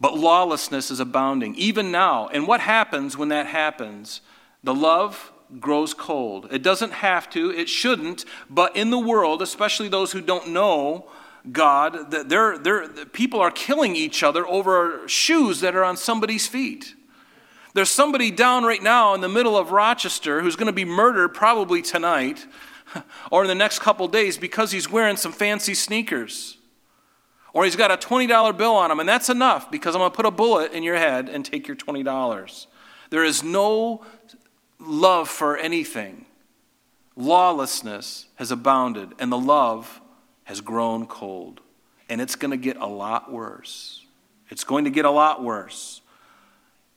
But lawlessness is abounding, even now. And what happens when that happens? The love grows cold. It doesn't have to, it shouldn't, but in the world, especially those who don't know, God that they're, they're, people are killing each other over shoes that are on somebody's feet. There's somebody down right now in the middle of Rochester who's going to be murdered probably tonight or in the next couple days because he's wearing some fancy sneakers. Or he's got a $20 bill on him, and that's enough because I'm going to put a bullet in your head and take your $20. There is no love for anything. Lawlessness has abounded, and the love has grown cold. And it's going to get a lot worse. It's going to get a lot worse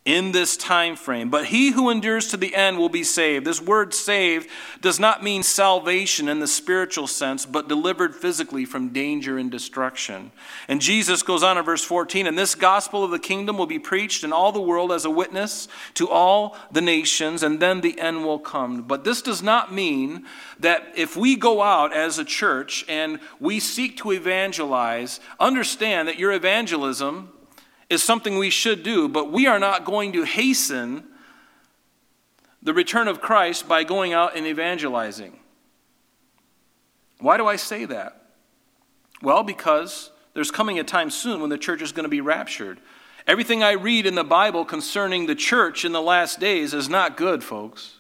in this time frame. But he who endures to the end will be saved. This word saved does not mean salvation in the spiritual sense, but delivered physically from danger and destruction. And Jesus goes on in verse 14, and this gospel of the kingdom will be preached in all the world as a witness to all the nations, and then the end will come. But this does not mean that if we go out as a church and we seek to evangelize, understand that your evangelism is something we should do, but we are not going to hasten the return of Christ by going out and evangelizing. Why do I say that? Well, because there's coming a time soon when the church is going to be raptured. Everything I read in the Bible concerning the church in the last days is not good, folks.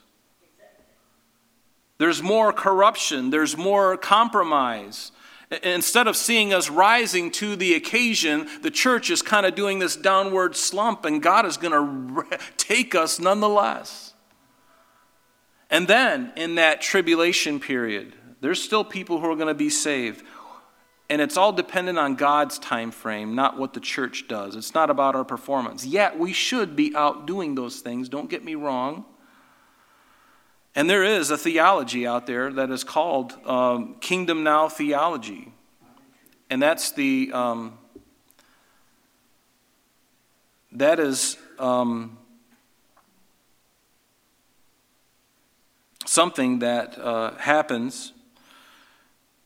There's more corruption, there's more compromise, Instead of seeing us rising to the occasion, the church is kind of doing this downward slump, and God is going to take us nonetheless. And then, in that tribulation period, there's still people who are going to be saved. And it's all dependent on God's time frame, not what the church does. It's not about our performance. Yet, we should be out doing those things. Don't get me wrong. And there is a theology out there that is called um, Kingdom Now theology. And that's the, um, that is um, something that uh, happens,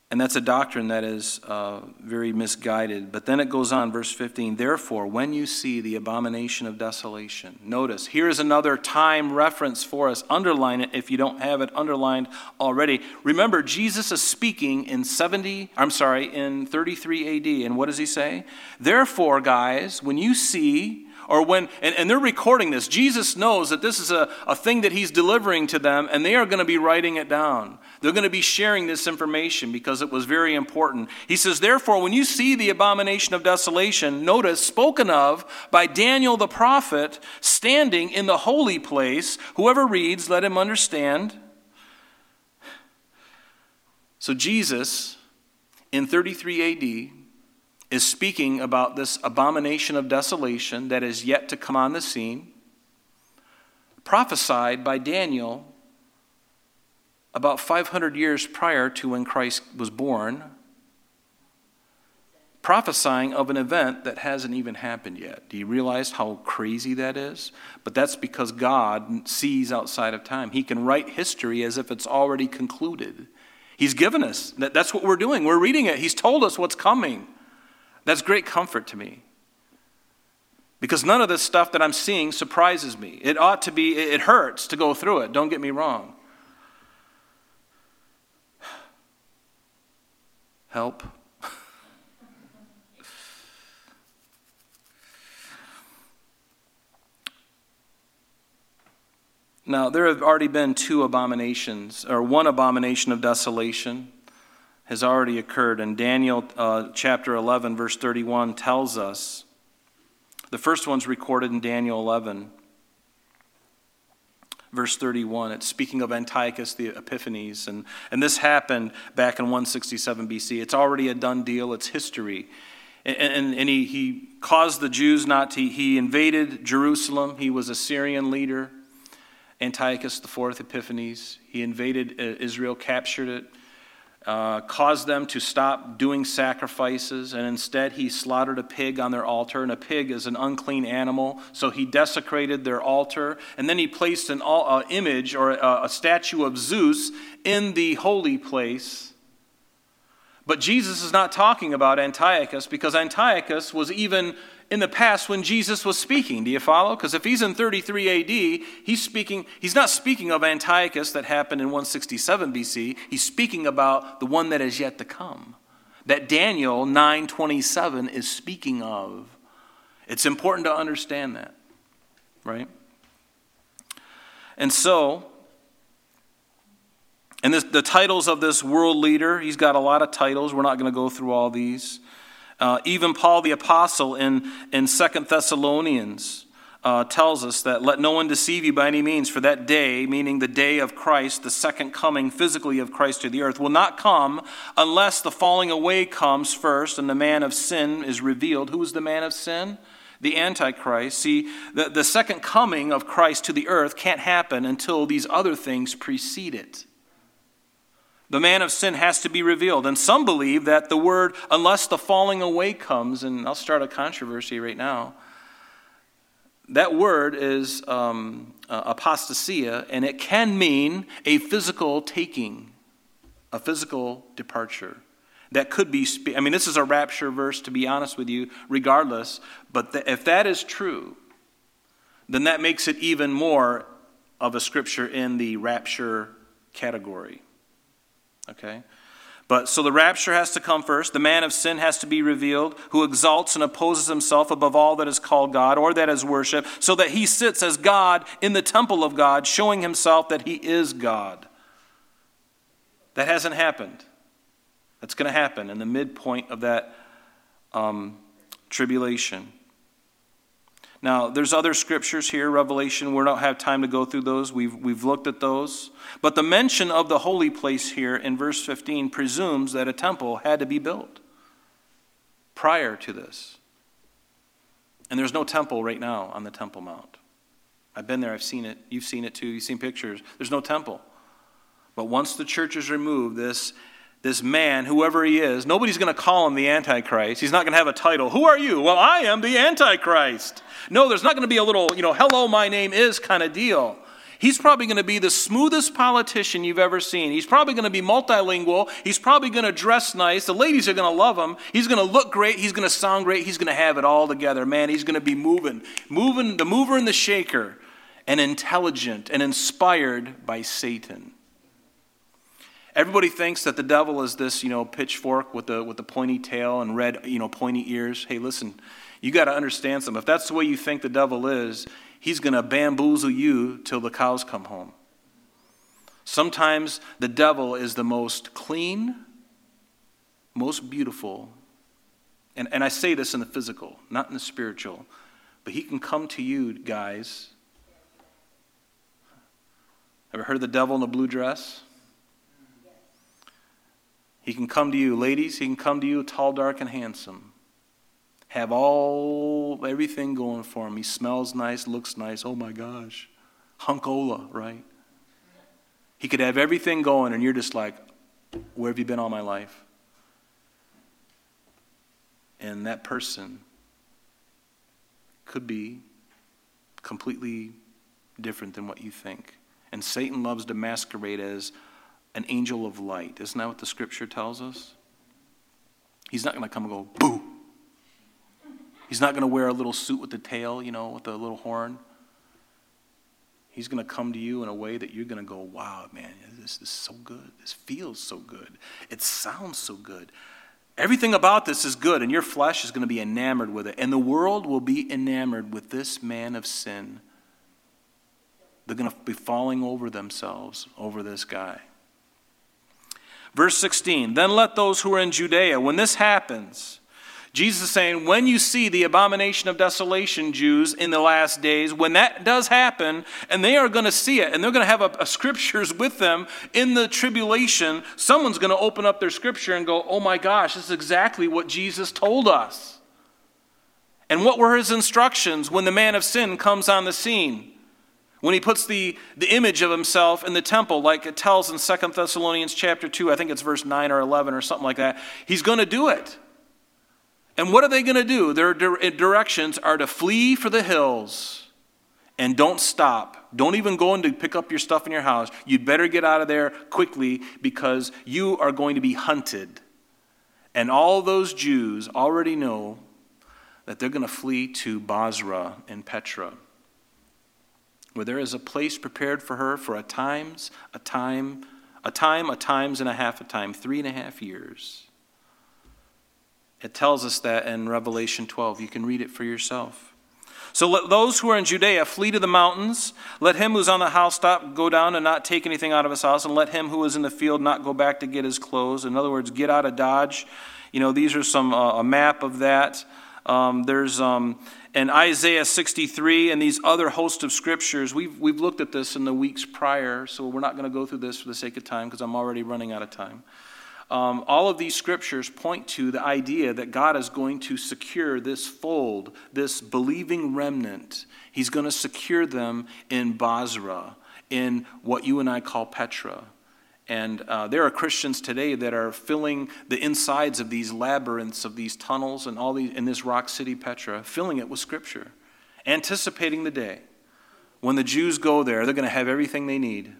and that's a doctrine that is uh, very misguided. But then it goes on, verse 15. Therefore, when you see the abomination of desolation, notice, here's another time reference for us. Underline it if you don't have it underlined already. Remember, Jesus is speaking in 70, I'm sorry, in 33 AD. And what does he say? Therefore, guys, when you see or when, and, and they're recording this. Jesus knows that this is a, a thing that he's delivering to them, and they are going to be writing it down. They're going to be sharing this information because it was very important. He says, Therefore, when you see the abomination of desolation, notice, spoken of by Daniel the prophet, standing in the holy place, whoever reads, let him understand. So, Jesus, in 33 AD, is speaking about this abomination of desolation that is yet to come on the scene, prophesied by Daniel about 500 years prior to when Christ was born, prophesying of an event that hasn't even happened yet. Do you realize how crazy that is? But that's because God sees outside of time. He can write history as if it's already concluded. He's given us. That's what we're doing. We're reading it. He's told us what's coming. That's great comfort to me. Because none of this stuff that I'm seeing surprises me. It ought to be, it hurts to go through it, don't get me wrong. Help. Now, there have already been two abominations, or one abomination of desolation has already occurred. And Daniel uh, chapter 11, verse 31 tells us the first one's recorded in Daniel 11, verse 31. It's speaking of Antiochus the Epiphanes. And, and this happened back in 167 BC. It's already a done deal, it's history. And, and, and he, he caused the Jews not to, he invaded Jerusalem. He was a Syrian leader. Antiochus IV Epiphanes. He invaded uh, Israel, captured it uh, caused them to stop doing sacrifices, and instead he slaughtered a pig on their altar. And a pig is an unclean animal, so he desecrated their altar. And then he placed an uh, image or a, a statue of Zeus in the holy place. But Jesus is not talking about Antiochus because Antiochus was even in the past when Jesus was speaking. Do you follow? Because if he's in 33 AD, he's speaking, he's not speaking of Antiochus that happened in 167 BC. He's speaking about the one that is yet to come. That Daniel 927 is speaking of. It's important to understand that, right? And so, and this, the titles of this world leader, he's got a lot of titles. We're not going to go through all these. Uh, even Paul the Apostle in, in 2 Thessalonians uh, tells us that let no one deceive you by any means, for that day, meaning the day of Christ, the second coming physically of Christ to the earth, will not come unless the falling away comes first and the man of sin is revealed. Who is the man of sin? The Antichrist. See, the, the second coming of Christ to the earth can't happen until these other things precede it. The man of sin has to be revealed. And some believe that the word, unless the falling away comes, and I'll start a controversy right now, that word is um, uh, apostasia, and it can mean a physical taking, a physical departure. That could be, I mean, this is a rapture verse, to be honest with you, regardless. But if that is true, then that makes it even more of a scripture in the rapture category. Okay? But so the rapture has to come first. The man of sin has to be revealed, who exalts and opposes himself above all that is called God or that is worship, so that he sits as God in the temple of God, showing himself that he is God. That hasn't happened. That's going to happen in the midpoint of that um, tribulation. Now, there's other scriptures here, Revelation. We don't have time to go through those. We've, we've looked at those. But the mention of the holy place here in verse 15 presumes that a temple had to be built prior to this. And there's no temple right now on the Temple Mount. I've been there, I've seen it. You've seen it too, you've seen pictures. There's no temple. But once the church is removed, this this man, whoever he is, nobody's going to call him the Antichrist. He's not going to have a title. Who are you? Well, I am the Antichrist. No, there's not going to be a little, you know, hello, my name is kind of deal. He's probably going to be the smoothest politician you've ever seen. He's probably going to be multilingual. He's probably going to dress nice. The ladies are going to love him. He's going to look great. He's going to sound great. He's going to have it all together. Man, he's going to be moving, moving, the mover and the shaker, and intelligent and inspired by Satan. Everybody thinks that the devil is this, you know, pitchfork with the, with the pointy tail and red, you know, pointy ears. Hey, listen, you got to understand something. If that's the way you think the devil is, he's going to bamboozle you till the cows come home. Sometimes the devil is the most clean, most beautiful, and, and I say this in the physical, not in the spiritual, but he can come to you, guys. Ever heard of the devil in the blue dress? He can come to you, ladies, he can come to you tall, dark, and handsome have all everything going for him. He smells nice, looks nice. Oh my gosh. Hunkola, right? He could have everything going, and you're just like, where have you been all my life? And that person could be completely different than what you think. And Satan loves to masquerade as an angel of light. Isn't that what the scripture tells us? He's not going to come and go, boo, He's not going to wear a little suit with the tail, you know, with the little horn. He's going to come to you in a way that you're going to go, wow, man, this is so good. This feels so good. It sounds so good. Everything about this is good, and your flesh is going to be enamored with it. And the world will be enamored with this man of sin. They're going to be falling over themselves over this guy. Verse 16 Then let those who are in Judea, when this happens, Jesus is saying, when you see the abomination of desolation, Jews, in the last days, when that does happen, and they are going to see it, and they're going to have a, a scriptures with them in the tribulation, someone's going to open up their scripture and go, oh my gosh, this is exactly what Jesus told us. And what were his instructions when the man of sin comes on the scene? When he puts the, the image of himself in the temple, like it tells in 2 Thessalonians chapter 2, I think it's verse 9 or 11 or something like that, he's going to do it. And what are they going to do? Their directions are to flee for the hills and don't stop. Don't even go in to pick up your stuff in your house. You'd better get out of there quickly because you are going to be hunted. And all those Jews already know that they're going to flee to Bozrah and Petra, where there is a place prepared for her for a times, a time, a time, a times and a half a time, three and a half years. It tells us that in Revelation 12. You can read it for yourself. So let those who are in Judea flee to the mountains. Let him who's on the housetop go down and not take anything out of his house, and let him who is in the field not go back to get his clothes. In other words, get out of Dodge. You know, these are some uh, a map of that. Um, there's um, in Isaiah 63 and these other host of scriptures. We've we've looked at this in the weeks prior, so we're not going to go through this for the sake of time because I'm already running out of time. Um, all of these scriptures point to the idea that God is going to secure this fold, this believing remnant. He's going to secure them in Bozrah, in what you and I call Petra. And uh, there are Christians today that are filling the insides of these labyrinths, of these tunnels, and all these in this rock city Petra, filling it with Scripture, anticipating the day when the Jews go there, they're going to have everything they need.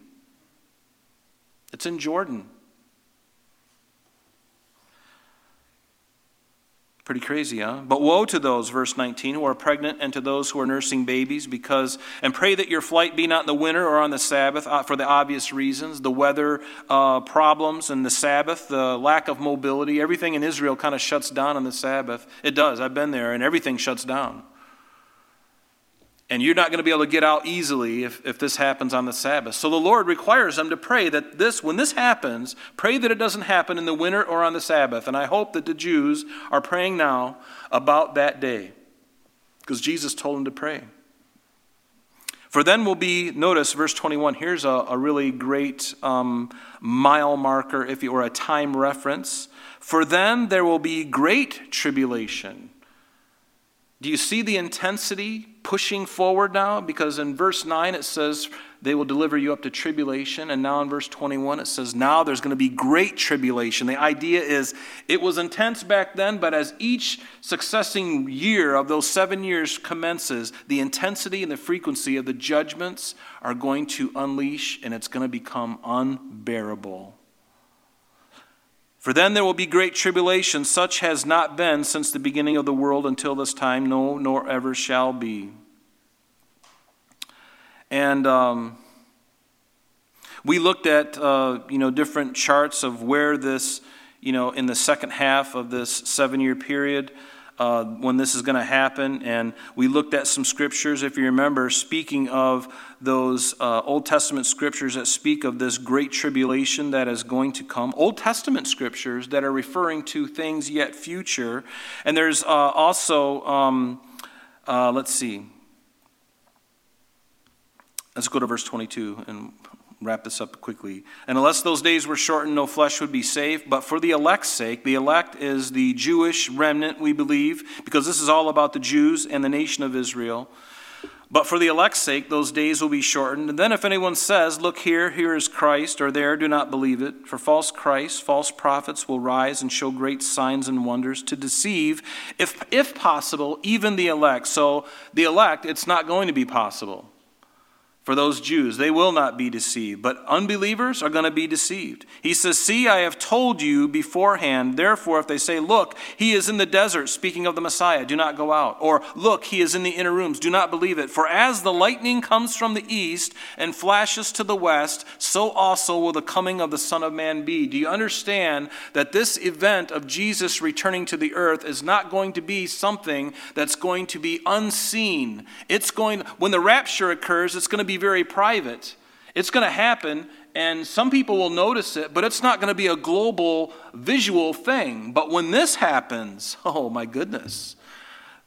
It's in Jordan. Pretty crazy, huh? But woe to those, verse 19, who are pregnant and to those who are nursing babies, because, and pray that your flight be not in the winter or on the Sabbath uh, for the obvious reasons the weather uh, problems and the Sabbath, the lack of mobility. Everything in Israel kind of shuts down on the Sabbath. It does. I've been there, and everything shuts down. And you're not going to be able to get out easily if, if this happens on the Sabbath. So the Lord requires them to pray that this, when this happens, pray that it doesn't happen in the winter or on the Sabbath. And I hope that the Jews are praying now about that day because Jesus told them to pray. For then will be, notice verse 21, here's a, a really great um, mile marker, if you or a time reference. For then there will be great tribulation. Do you see the intensity pushing forward now? Because in verse 9 it says, they will deliver you up to tribulation. And now in verse 21, it says, Now there's going to be great tribulation. The idea is it was intense back then, but as each succeeding year of those seven years commences, the intensity and the frequency of the judgments are going to unleash, and it's going to become unbearable. For then there will be great tribulation, such has not been since the beginning of the world until this time, no, nor ever shall be. And um, we looked at uh, you know different charts of where this you know in the second half of this seven year period. Uh, when this is going to happen. And we looked at some scriptures, if you remember, speaking of those uh, Old Testament scriptures that speak of this great tribulation that is going to come. Old Testament scriptures that are referring to things yet future. And there's uh, also, um, uh, let's see, Let's go to verse 22 and wrap this up quickly. And unless those days were shortened, no flesh would be saved. But for the elect's sake, the elect is the Jewish remnant, we believe, because this is all about the Jews and the nation of Israel. But for the elect's sake, those days will be shortened. And then if anyone says, Look here, here is Christ, or there, do not believe it. For false Christs, false prophets will rise and show great signs and wonders to deceive, if, if possible, even the elect. So the elect, it's not going to be possible for those Jews. They will not be deceived, but unbelievers are going to be deceived. He says, See, I have told you beforehand. Therefore, if they say, Look, he is in the desert, speaking of the Messiah, do not go out. Or, Look, he is in the inner rooms, do not believe it. For as the lightning comes from the east and flashes to the west, so also will the coming of the Son of Man be. Do you understand that this event of Jesus returning to the earth is not going to be something that's going to be unseen? It's going, when the rapture occurs, it's going to be very private. It's going to happen, and some people will notice it, but it's not going to be a global visual thing. But when this happens, oh my goodness.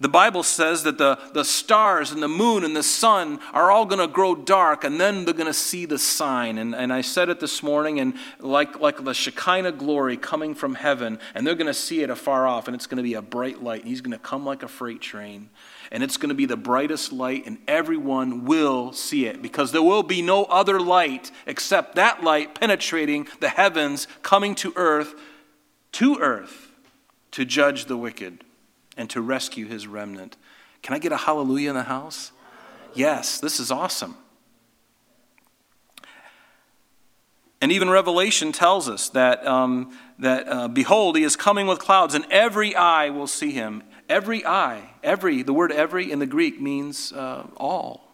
The Bible says that the, the stars and the moon and the sun are all going to grow dark, and then they're going to see the sign. And, and I said it this morning, and like, like the Shekinah glory coming from heaven, and they're going to see it afar off, and it's going to be a bright light. And he's going to come like a freight train and it's going to be the brightest light, and everyone will see it because there will be no other light except that light penetrating the heavens, coming to earth, to earth, to judge the wicked and to rescue his remnant. Can I get a hallelujah in the house? Yes, this is awesome. And even Revelation tells us that, um, that uh, behold, he is coming with clouds, and every eye will see him, Every eye, every, the word every in the Greek means uh, all.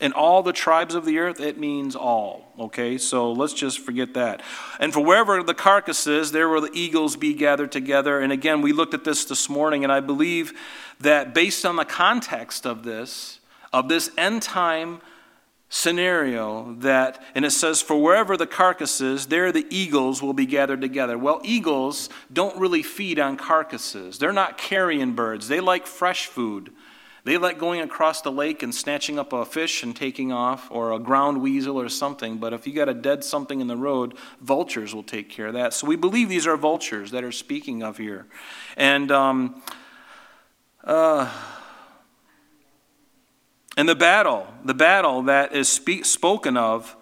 In all the tribes of the earth, it means all. Okay, so let's just forget that. And for wherever the carcass is, there will the eagles be gathered together. And again, we looked at this this morning, and I believe that based on the context of this, of this end time scenario that, and it says, For wherever the carcass is, there the eagles will be gathered together. Well, eagles don't really feed on carcasses, they're not carrion birds, they like fresh food. They like going across the lake and snatching up a fish and taking off, or a ground weasel or something. But if you got a dead something in the road, vultures will take care of that. So we believe these are vultures that are speaking of here. And um, uh, and the battle, the battle that is speak, spoken of,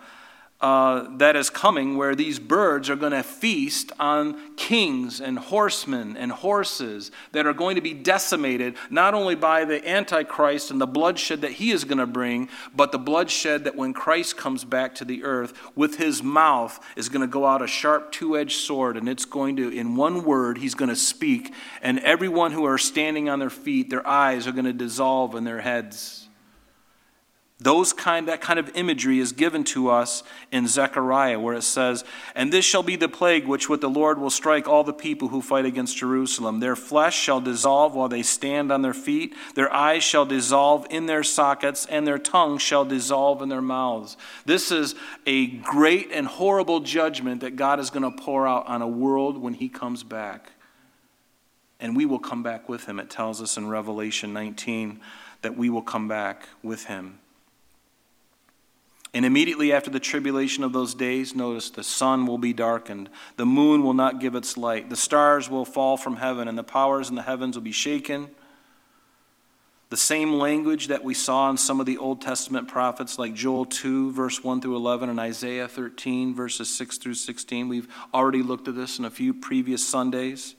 uh, that is coming, where these birds are going to feast on kings and horsemen and horses that are going to be decimated not only by the Antichrist and the bloodshed that he is going to bring, but the bloodshed that when Christ comes back to the earth, with his mouth is going to go out a sharp two edged sword, and it's going to, in one word, he's going to speak, and everyone who are standing on their feet, their eyes are going to dissolve in their heads. Those kind, that kind of imagery is given to us in Zechariah, where it says, And this shall be the plague which with the Lord will strike all the people who fight against Jerusalem. Their flesh shall dissolve while they stand on their feet, their eyes shall dissolve in their sockets, and their tongue shall dissolve in their mouths. This is a great and horrible judgment that God is going to pour out on a world when He comes back. And we will come back with Him. It tells us in Revelation 19 that we will come back with Him. And immediately after the tribulation of those days, notice the Son will be darkened, the moon will not give its light, the stars will fall from heaven, and the powers in the heavens will be shaken. the same language that we saw in some of the Old Testament prophets, like Joel 2, verse 1 through 11, and Isaiah 13, verses 6 through 16. We've already looked at this in a few previous Sundays.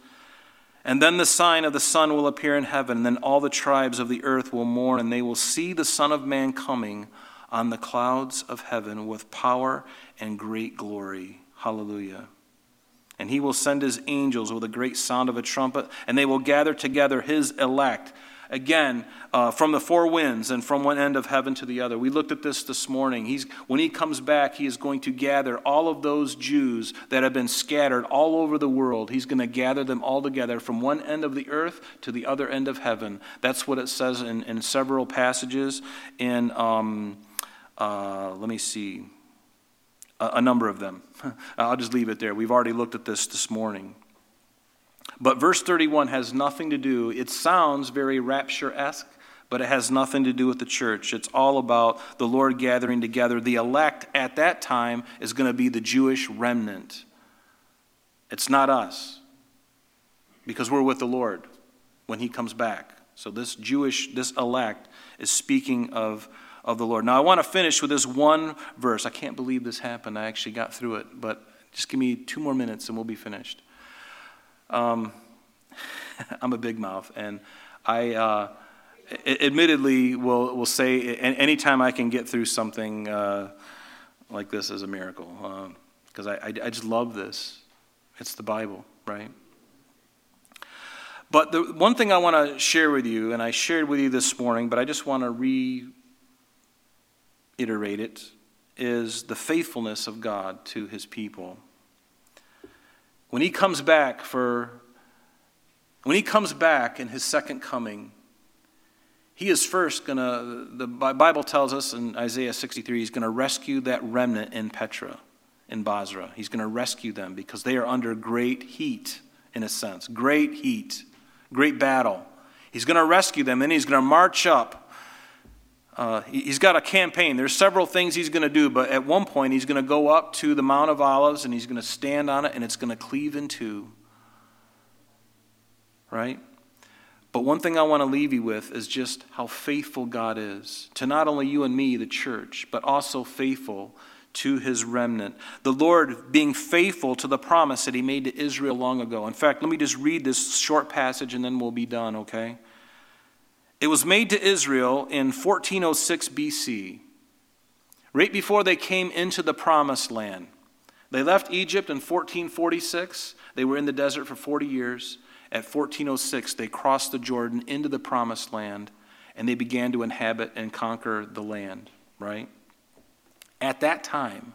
And then the sign of the sun will appear in heaven, and then all the tribes of the earth will mourn, and they will see the Son of Man coming on the clouds of heaven with power and great glory. Hallelujah. And he will send his angels with a great sound of a trumpet, and they will gather together his elect again uh, from the four winds and from one end of heaven to the other. We looked at this this morning. He's, when he comes back, he is going to gather all of those Jews that have been scattered all over the world. He's going to gather them all together from one end of the earth to the other end of heaven. That's what it says in, in several passages. In, um, uh, let me see, a, a number of them. I'll just leave it there. We've already looked at this this morning. But verse 31 has nothing to do, it sounds very rapture esque, but it has nothing to do with the church. It's all about the Lord gathering together. The elect at that time is going to be the Jewish remnant. It's not us, because we're with the Lord when he comes back. So this Jewish, this elect, is speaking of, of the Lord. Now I want to finish with this one verse. I can't believe this happened. I actually got through it, but just give me two more minutes and we'll be finished. Um, I'm a big mouth, and I uh, admittedly will, will say anytime I can get through something uh, like this is a miracle because um, I, I, I just love this. It's the Bible, right? But the one thing I want to share with you, and I shared with you this morning, but I just want to reiterate it, is the faithfulness of God to his people. When he comes back for when he comes back in his second coming, he is first going to, the Bible tells us in Isaiah 63, he's going to rescue that remnant in Petra, in Bozrah. He's going to rescue them because they are under great heat, in a sense. Great heat, great battle. He's going to rescue them, then he's going to march up uh, he's got a campaign. There's several things he's going to do, but at one point he's going to go up to the Mount of Olives and he's going to stand on it and it's going to cleave in two. Right? But one thing I want to leave you with is just how faithful God is to not only you and me, the church, but also faithful to his remnant. The Lord being faithful to the promise that he made to Israel long ago. In fact, let me just read this short passage and then we'll be done, okay? It was made to Israel in 1406 BC, right before they came into the promised land. They left Egypt in 1446. They were in the desert for 40 years. At 1406, they crossed the Jordan into the promised land and they began to inhabit and conquer the land, right? At that time,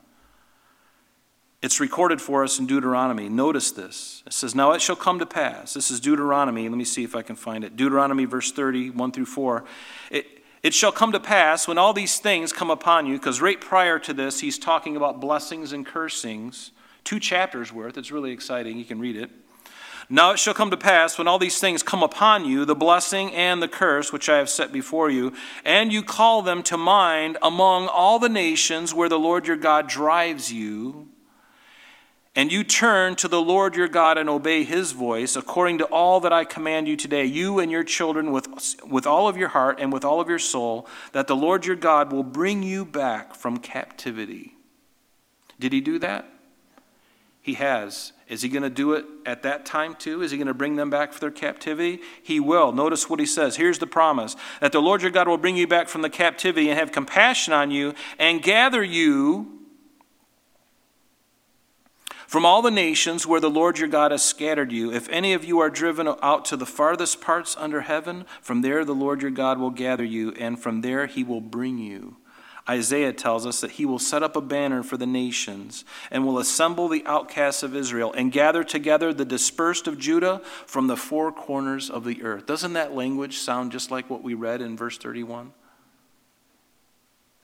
it's recorded for us in Deuteronomy. Notice this. It says, Now it shall come to pass. This is Deuteronomy. Let me see if I can find it. Deuteronomy, verse 30, 1 through 4. It, it shall come to pass when all these things come upon you, because right prior to this, he's talking about blessings and cursings. Two chapters worth. It's really exciting. You can read it. Now it shall come to pass when all these things come upon you, the blessing and the curse which I have set before you, and you call them to mind among all the nations where the Lord your God drives you and you turn to the Lord your God and obey his voice according to all that I command you today, you and your children with, with all of your heart and with all of your soul, that the Lord your God will bring you back from captivity. Did he do that? He has. Is he going to do it at that time too? Is he going to bring them back for their captivity? He will. Notice what he says. Here's the promise that the Lord your God will bring you back from the captivity and have compassion on you and gather you from all the nations where the Lord your God has scattered you, if any of you are driven out to the farthest parts under heaven, from there the Lord your God will gather you, and from there he will bring you. Isaiah tells us that he will set up a banner for the nations and will assemble the outcasts of Israel and gather together the dispersed of Judah from the four corners of the earth. Doesn't that language sound just like what we read in verse 31?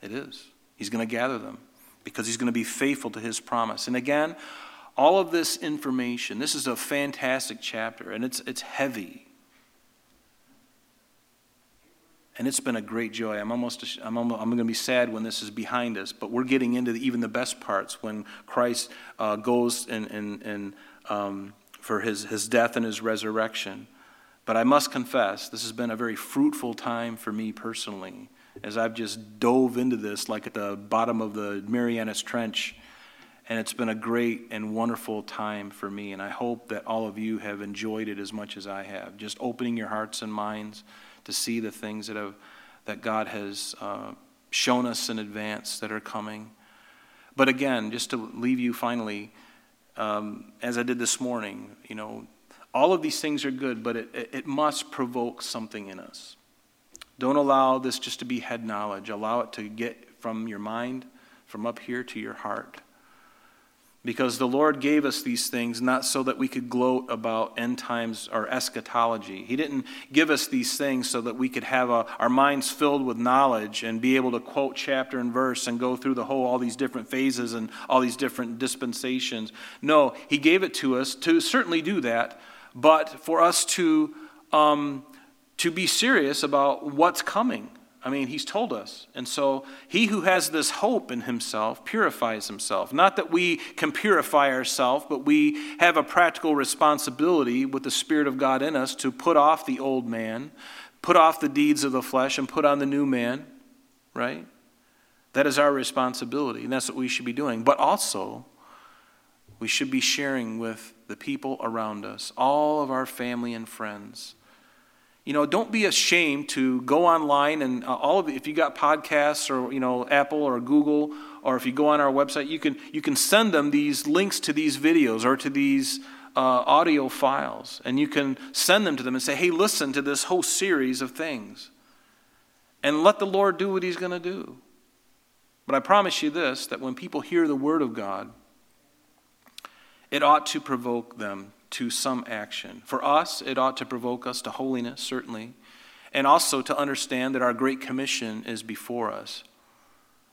It is. He's going to gather them because he's going to be faithful to his promise. And again, all of this information. This is a fantastic chapter, and it's, it's heavy. And it's been a great joy. I'm almost, I'm, almost, I'm going to be sad when this is behind us, but we're getting into the, even the best parts when Christ uh, goes and, and, and um, for his, his death and his resurrection. But I must confess, this has been a very fruitful time for me personally as I've just dove into this like at the bottom of the Marianas Trench. And it's been a great and wonderful time for me. And I hope that all of you have enjoyed it as much as I have. Just opening your hearts and minds to see the things that, have, that God has uh, shown us in advance that are coming. But again, just to leave you finally, um, as I did this morning, you know, all of these things are good, but it, it must provoke something in us. Don't allow this just to be head knowledge. Allow it to get from your mind, from up here to your heart. Because the Lord gave us these things not so that we could gloat about end times or eschatology. He didn't give us these things so that we could have a, our minds filled with knowledge and be able to quote chapter and verse and go through the whole, all these different phases and all these different dispensations. No, He gave it to us to certainly do that, but for us to, um, to be serious about what's coming I mean, he's told us. And so he who has this hope in himself purifies himself. Not that we can purify ourselves, but we have a practical responsibility with the Spirit of God in us to put off the old man, put off the deeds of the flesh, and put on the new man, right? That is our responsibility, and that's what we should be doing. But also, we should be sharing with the people around us, all of our family and friends you know, don't be ashamed to go online and uh, all of if you got podcasts or, you know, Apple or Google, or if you go on our website, you can, you can send them these links to these videos or to these uh, audio files. And you can send them to them and say, hey, listen to this whole series of things. And let the Lord do what He's going to do. But I promise you this that when people hear the Word of God, it ought to provoke them to some action. For us, it ought to provoke us to holiness, certainly, and also to understand that our Great Commission is before us.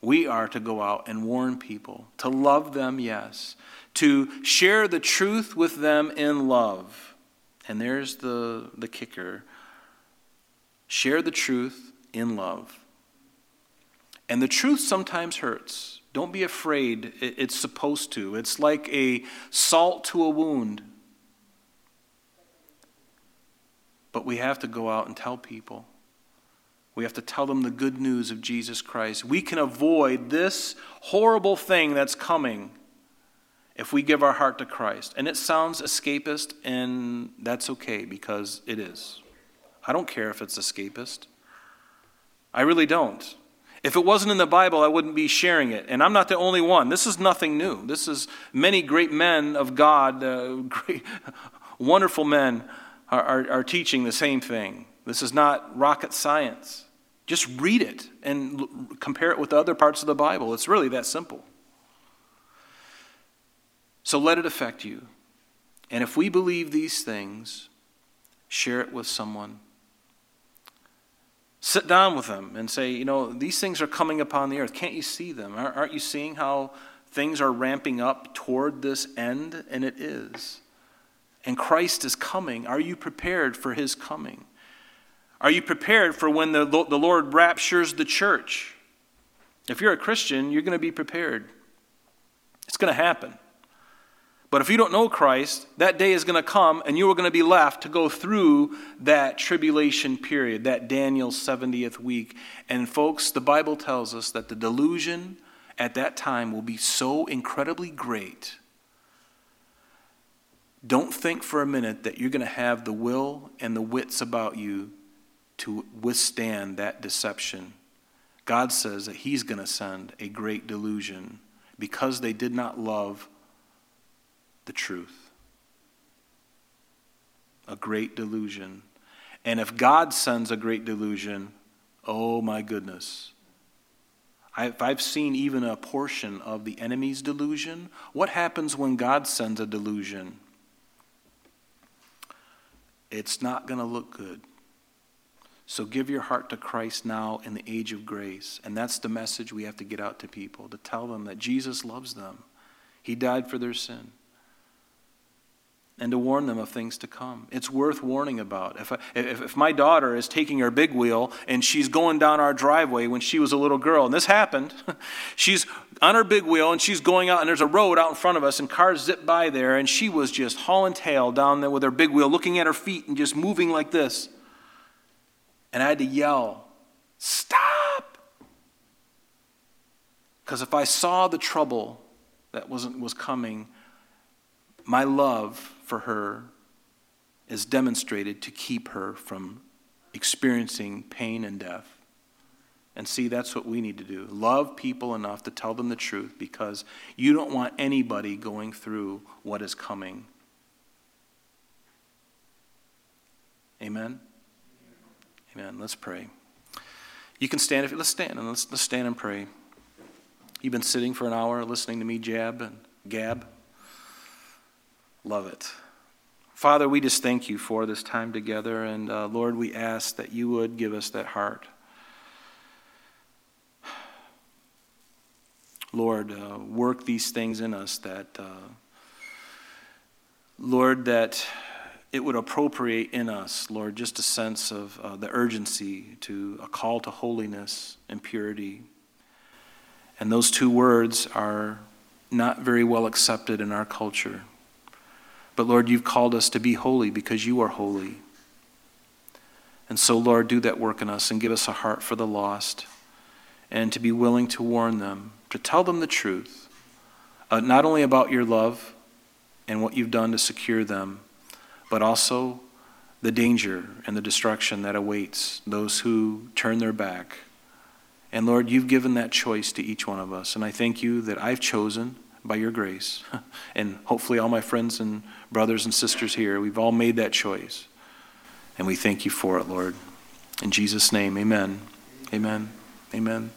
We are to go out and warn people, to love them, yes, to share the truth with them in love. And there's the, the kicker share the truth in love. And the truth sometimes hurts. Don't be afraid. It's supposed to. It's like a salt to a wound. But we have to go out and tell people. We have to tell them the good news of Jesus Christ. We can avoid this horrible thing that's coming if we give our heart to Christ. And it sounds escapist, and that's okay because it is. I don't care if it's escapist. I really don't. If it wasn't in the Bible, I wouldn't be sharing it. And I'm not the only one. This is nothing new. This is many great men of God, uh, great, wonderful men are, are, are teaching the same thing. This is not rocket science. Just read it and l- compare it with other parts of the Bible. It's really that simple. So let it affect you. And if we believe these things, share it with someone. Sit down with them and say, you know, these things are coming upon the earth. Can't you see them? Aren't you seeing how things are ramping up toward this end? And it is and Christ is coming. Are you prepared for his coming? Are you prepared for when the, the Lord raptures the church? If you're a Christian, you're going to be prepared. It's going to happen. But if you don't know Christ, that day is going to come and you are going to be left to go through that tribulation period, that Daniel's 70th week. And folks, the Bible tells us that the delusion at that time will be so incredibly great don't think for a minute that you're going to have the will and the wits about you to withstand that deception. God says that He's going to send a great delusion because they did not love the truth. A great delusion. And if God sends a great delusion, oh my goodness. If I've seen even a portion of the enemy's delusion, what happens when God sends a delusion? It's not going to look good. So give your heart to Christ now in the age of grace. And that's the message we have to get out to people to tell them that Jesus loves them, He died for their sin. And to warn them of things to come. It's worth warning about. If, I, if, if, my daughter is taking her big wheel and she's going down our driveway when she was a little girl, and this happened, she's on her big wheel and she's going out, and there's a road out in front of us, and cars zip by there, and she was just hauling tail down there with her big wheel, looking at her feet and just moving like this. And I had to yell, Stop! Because if I saw the trouble that wasn't, was coming, my love for her is demonstrated to keep her from experiencing pain and death. And see, that's what we need to do. Love people enough to tell them the truth because you don't want anybody going through what is coming. Amen? Amen. Let's pray. You can stand if you let's stand and let's, let's stand and pray. You've been sitting for an hour listening to me jab and gab. Love it. Father, we just thank you for this time together. And uh, Lord, we ask that you would give us that heart. Lord, uh, work these things in us that, uh, Lord, that it would appropriate in us, Lord, just a sense of uh, the urgency to a call to holiness and purity. And those two words are not very well accepted in our culture. But Lord, you've called us to be holy because you are holy. And so, Lord, do that work in us and give us a heart for the lost and to be willing to warn them, to tell them the truth, uh, not only about your love and what you've done to secure them, but also the danger and the destruction that awaits those who turn their back. And Lord, you've given that choice to each one of us. And I thank you that I've chosen by your grace. And hopefully, all my friends and brothers and sisters here, we've all made that choice. And we thank you for it, Lord. In Jesus' name, amen. Amen. Amen.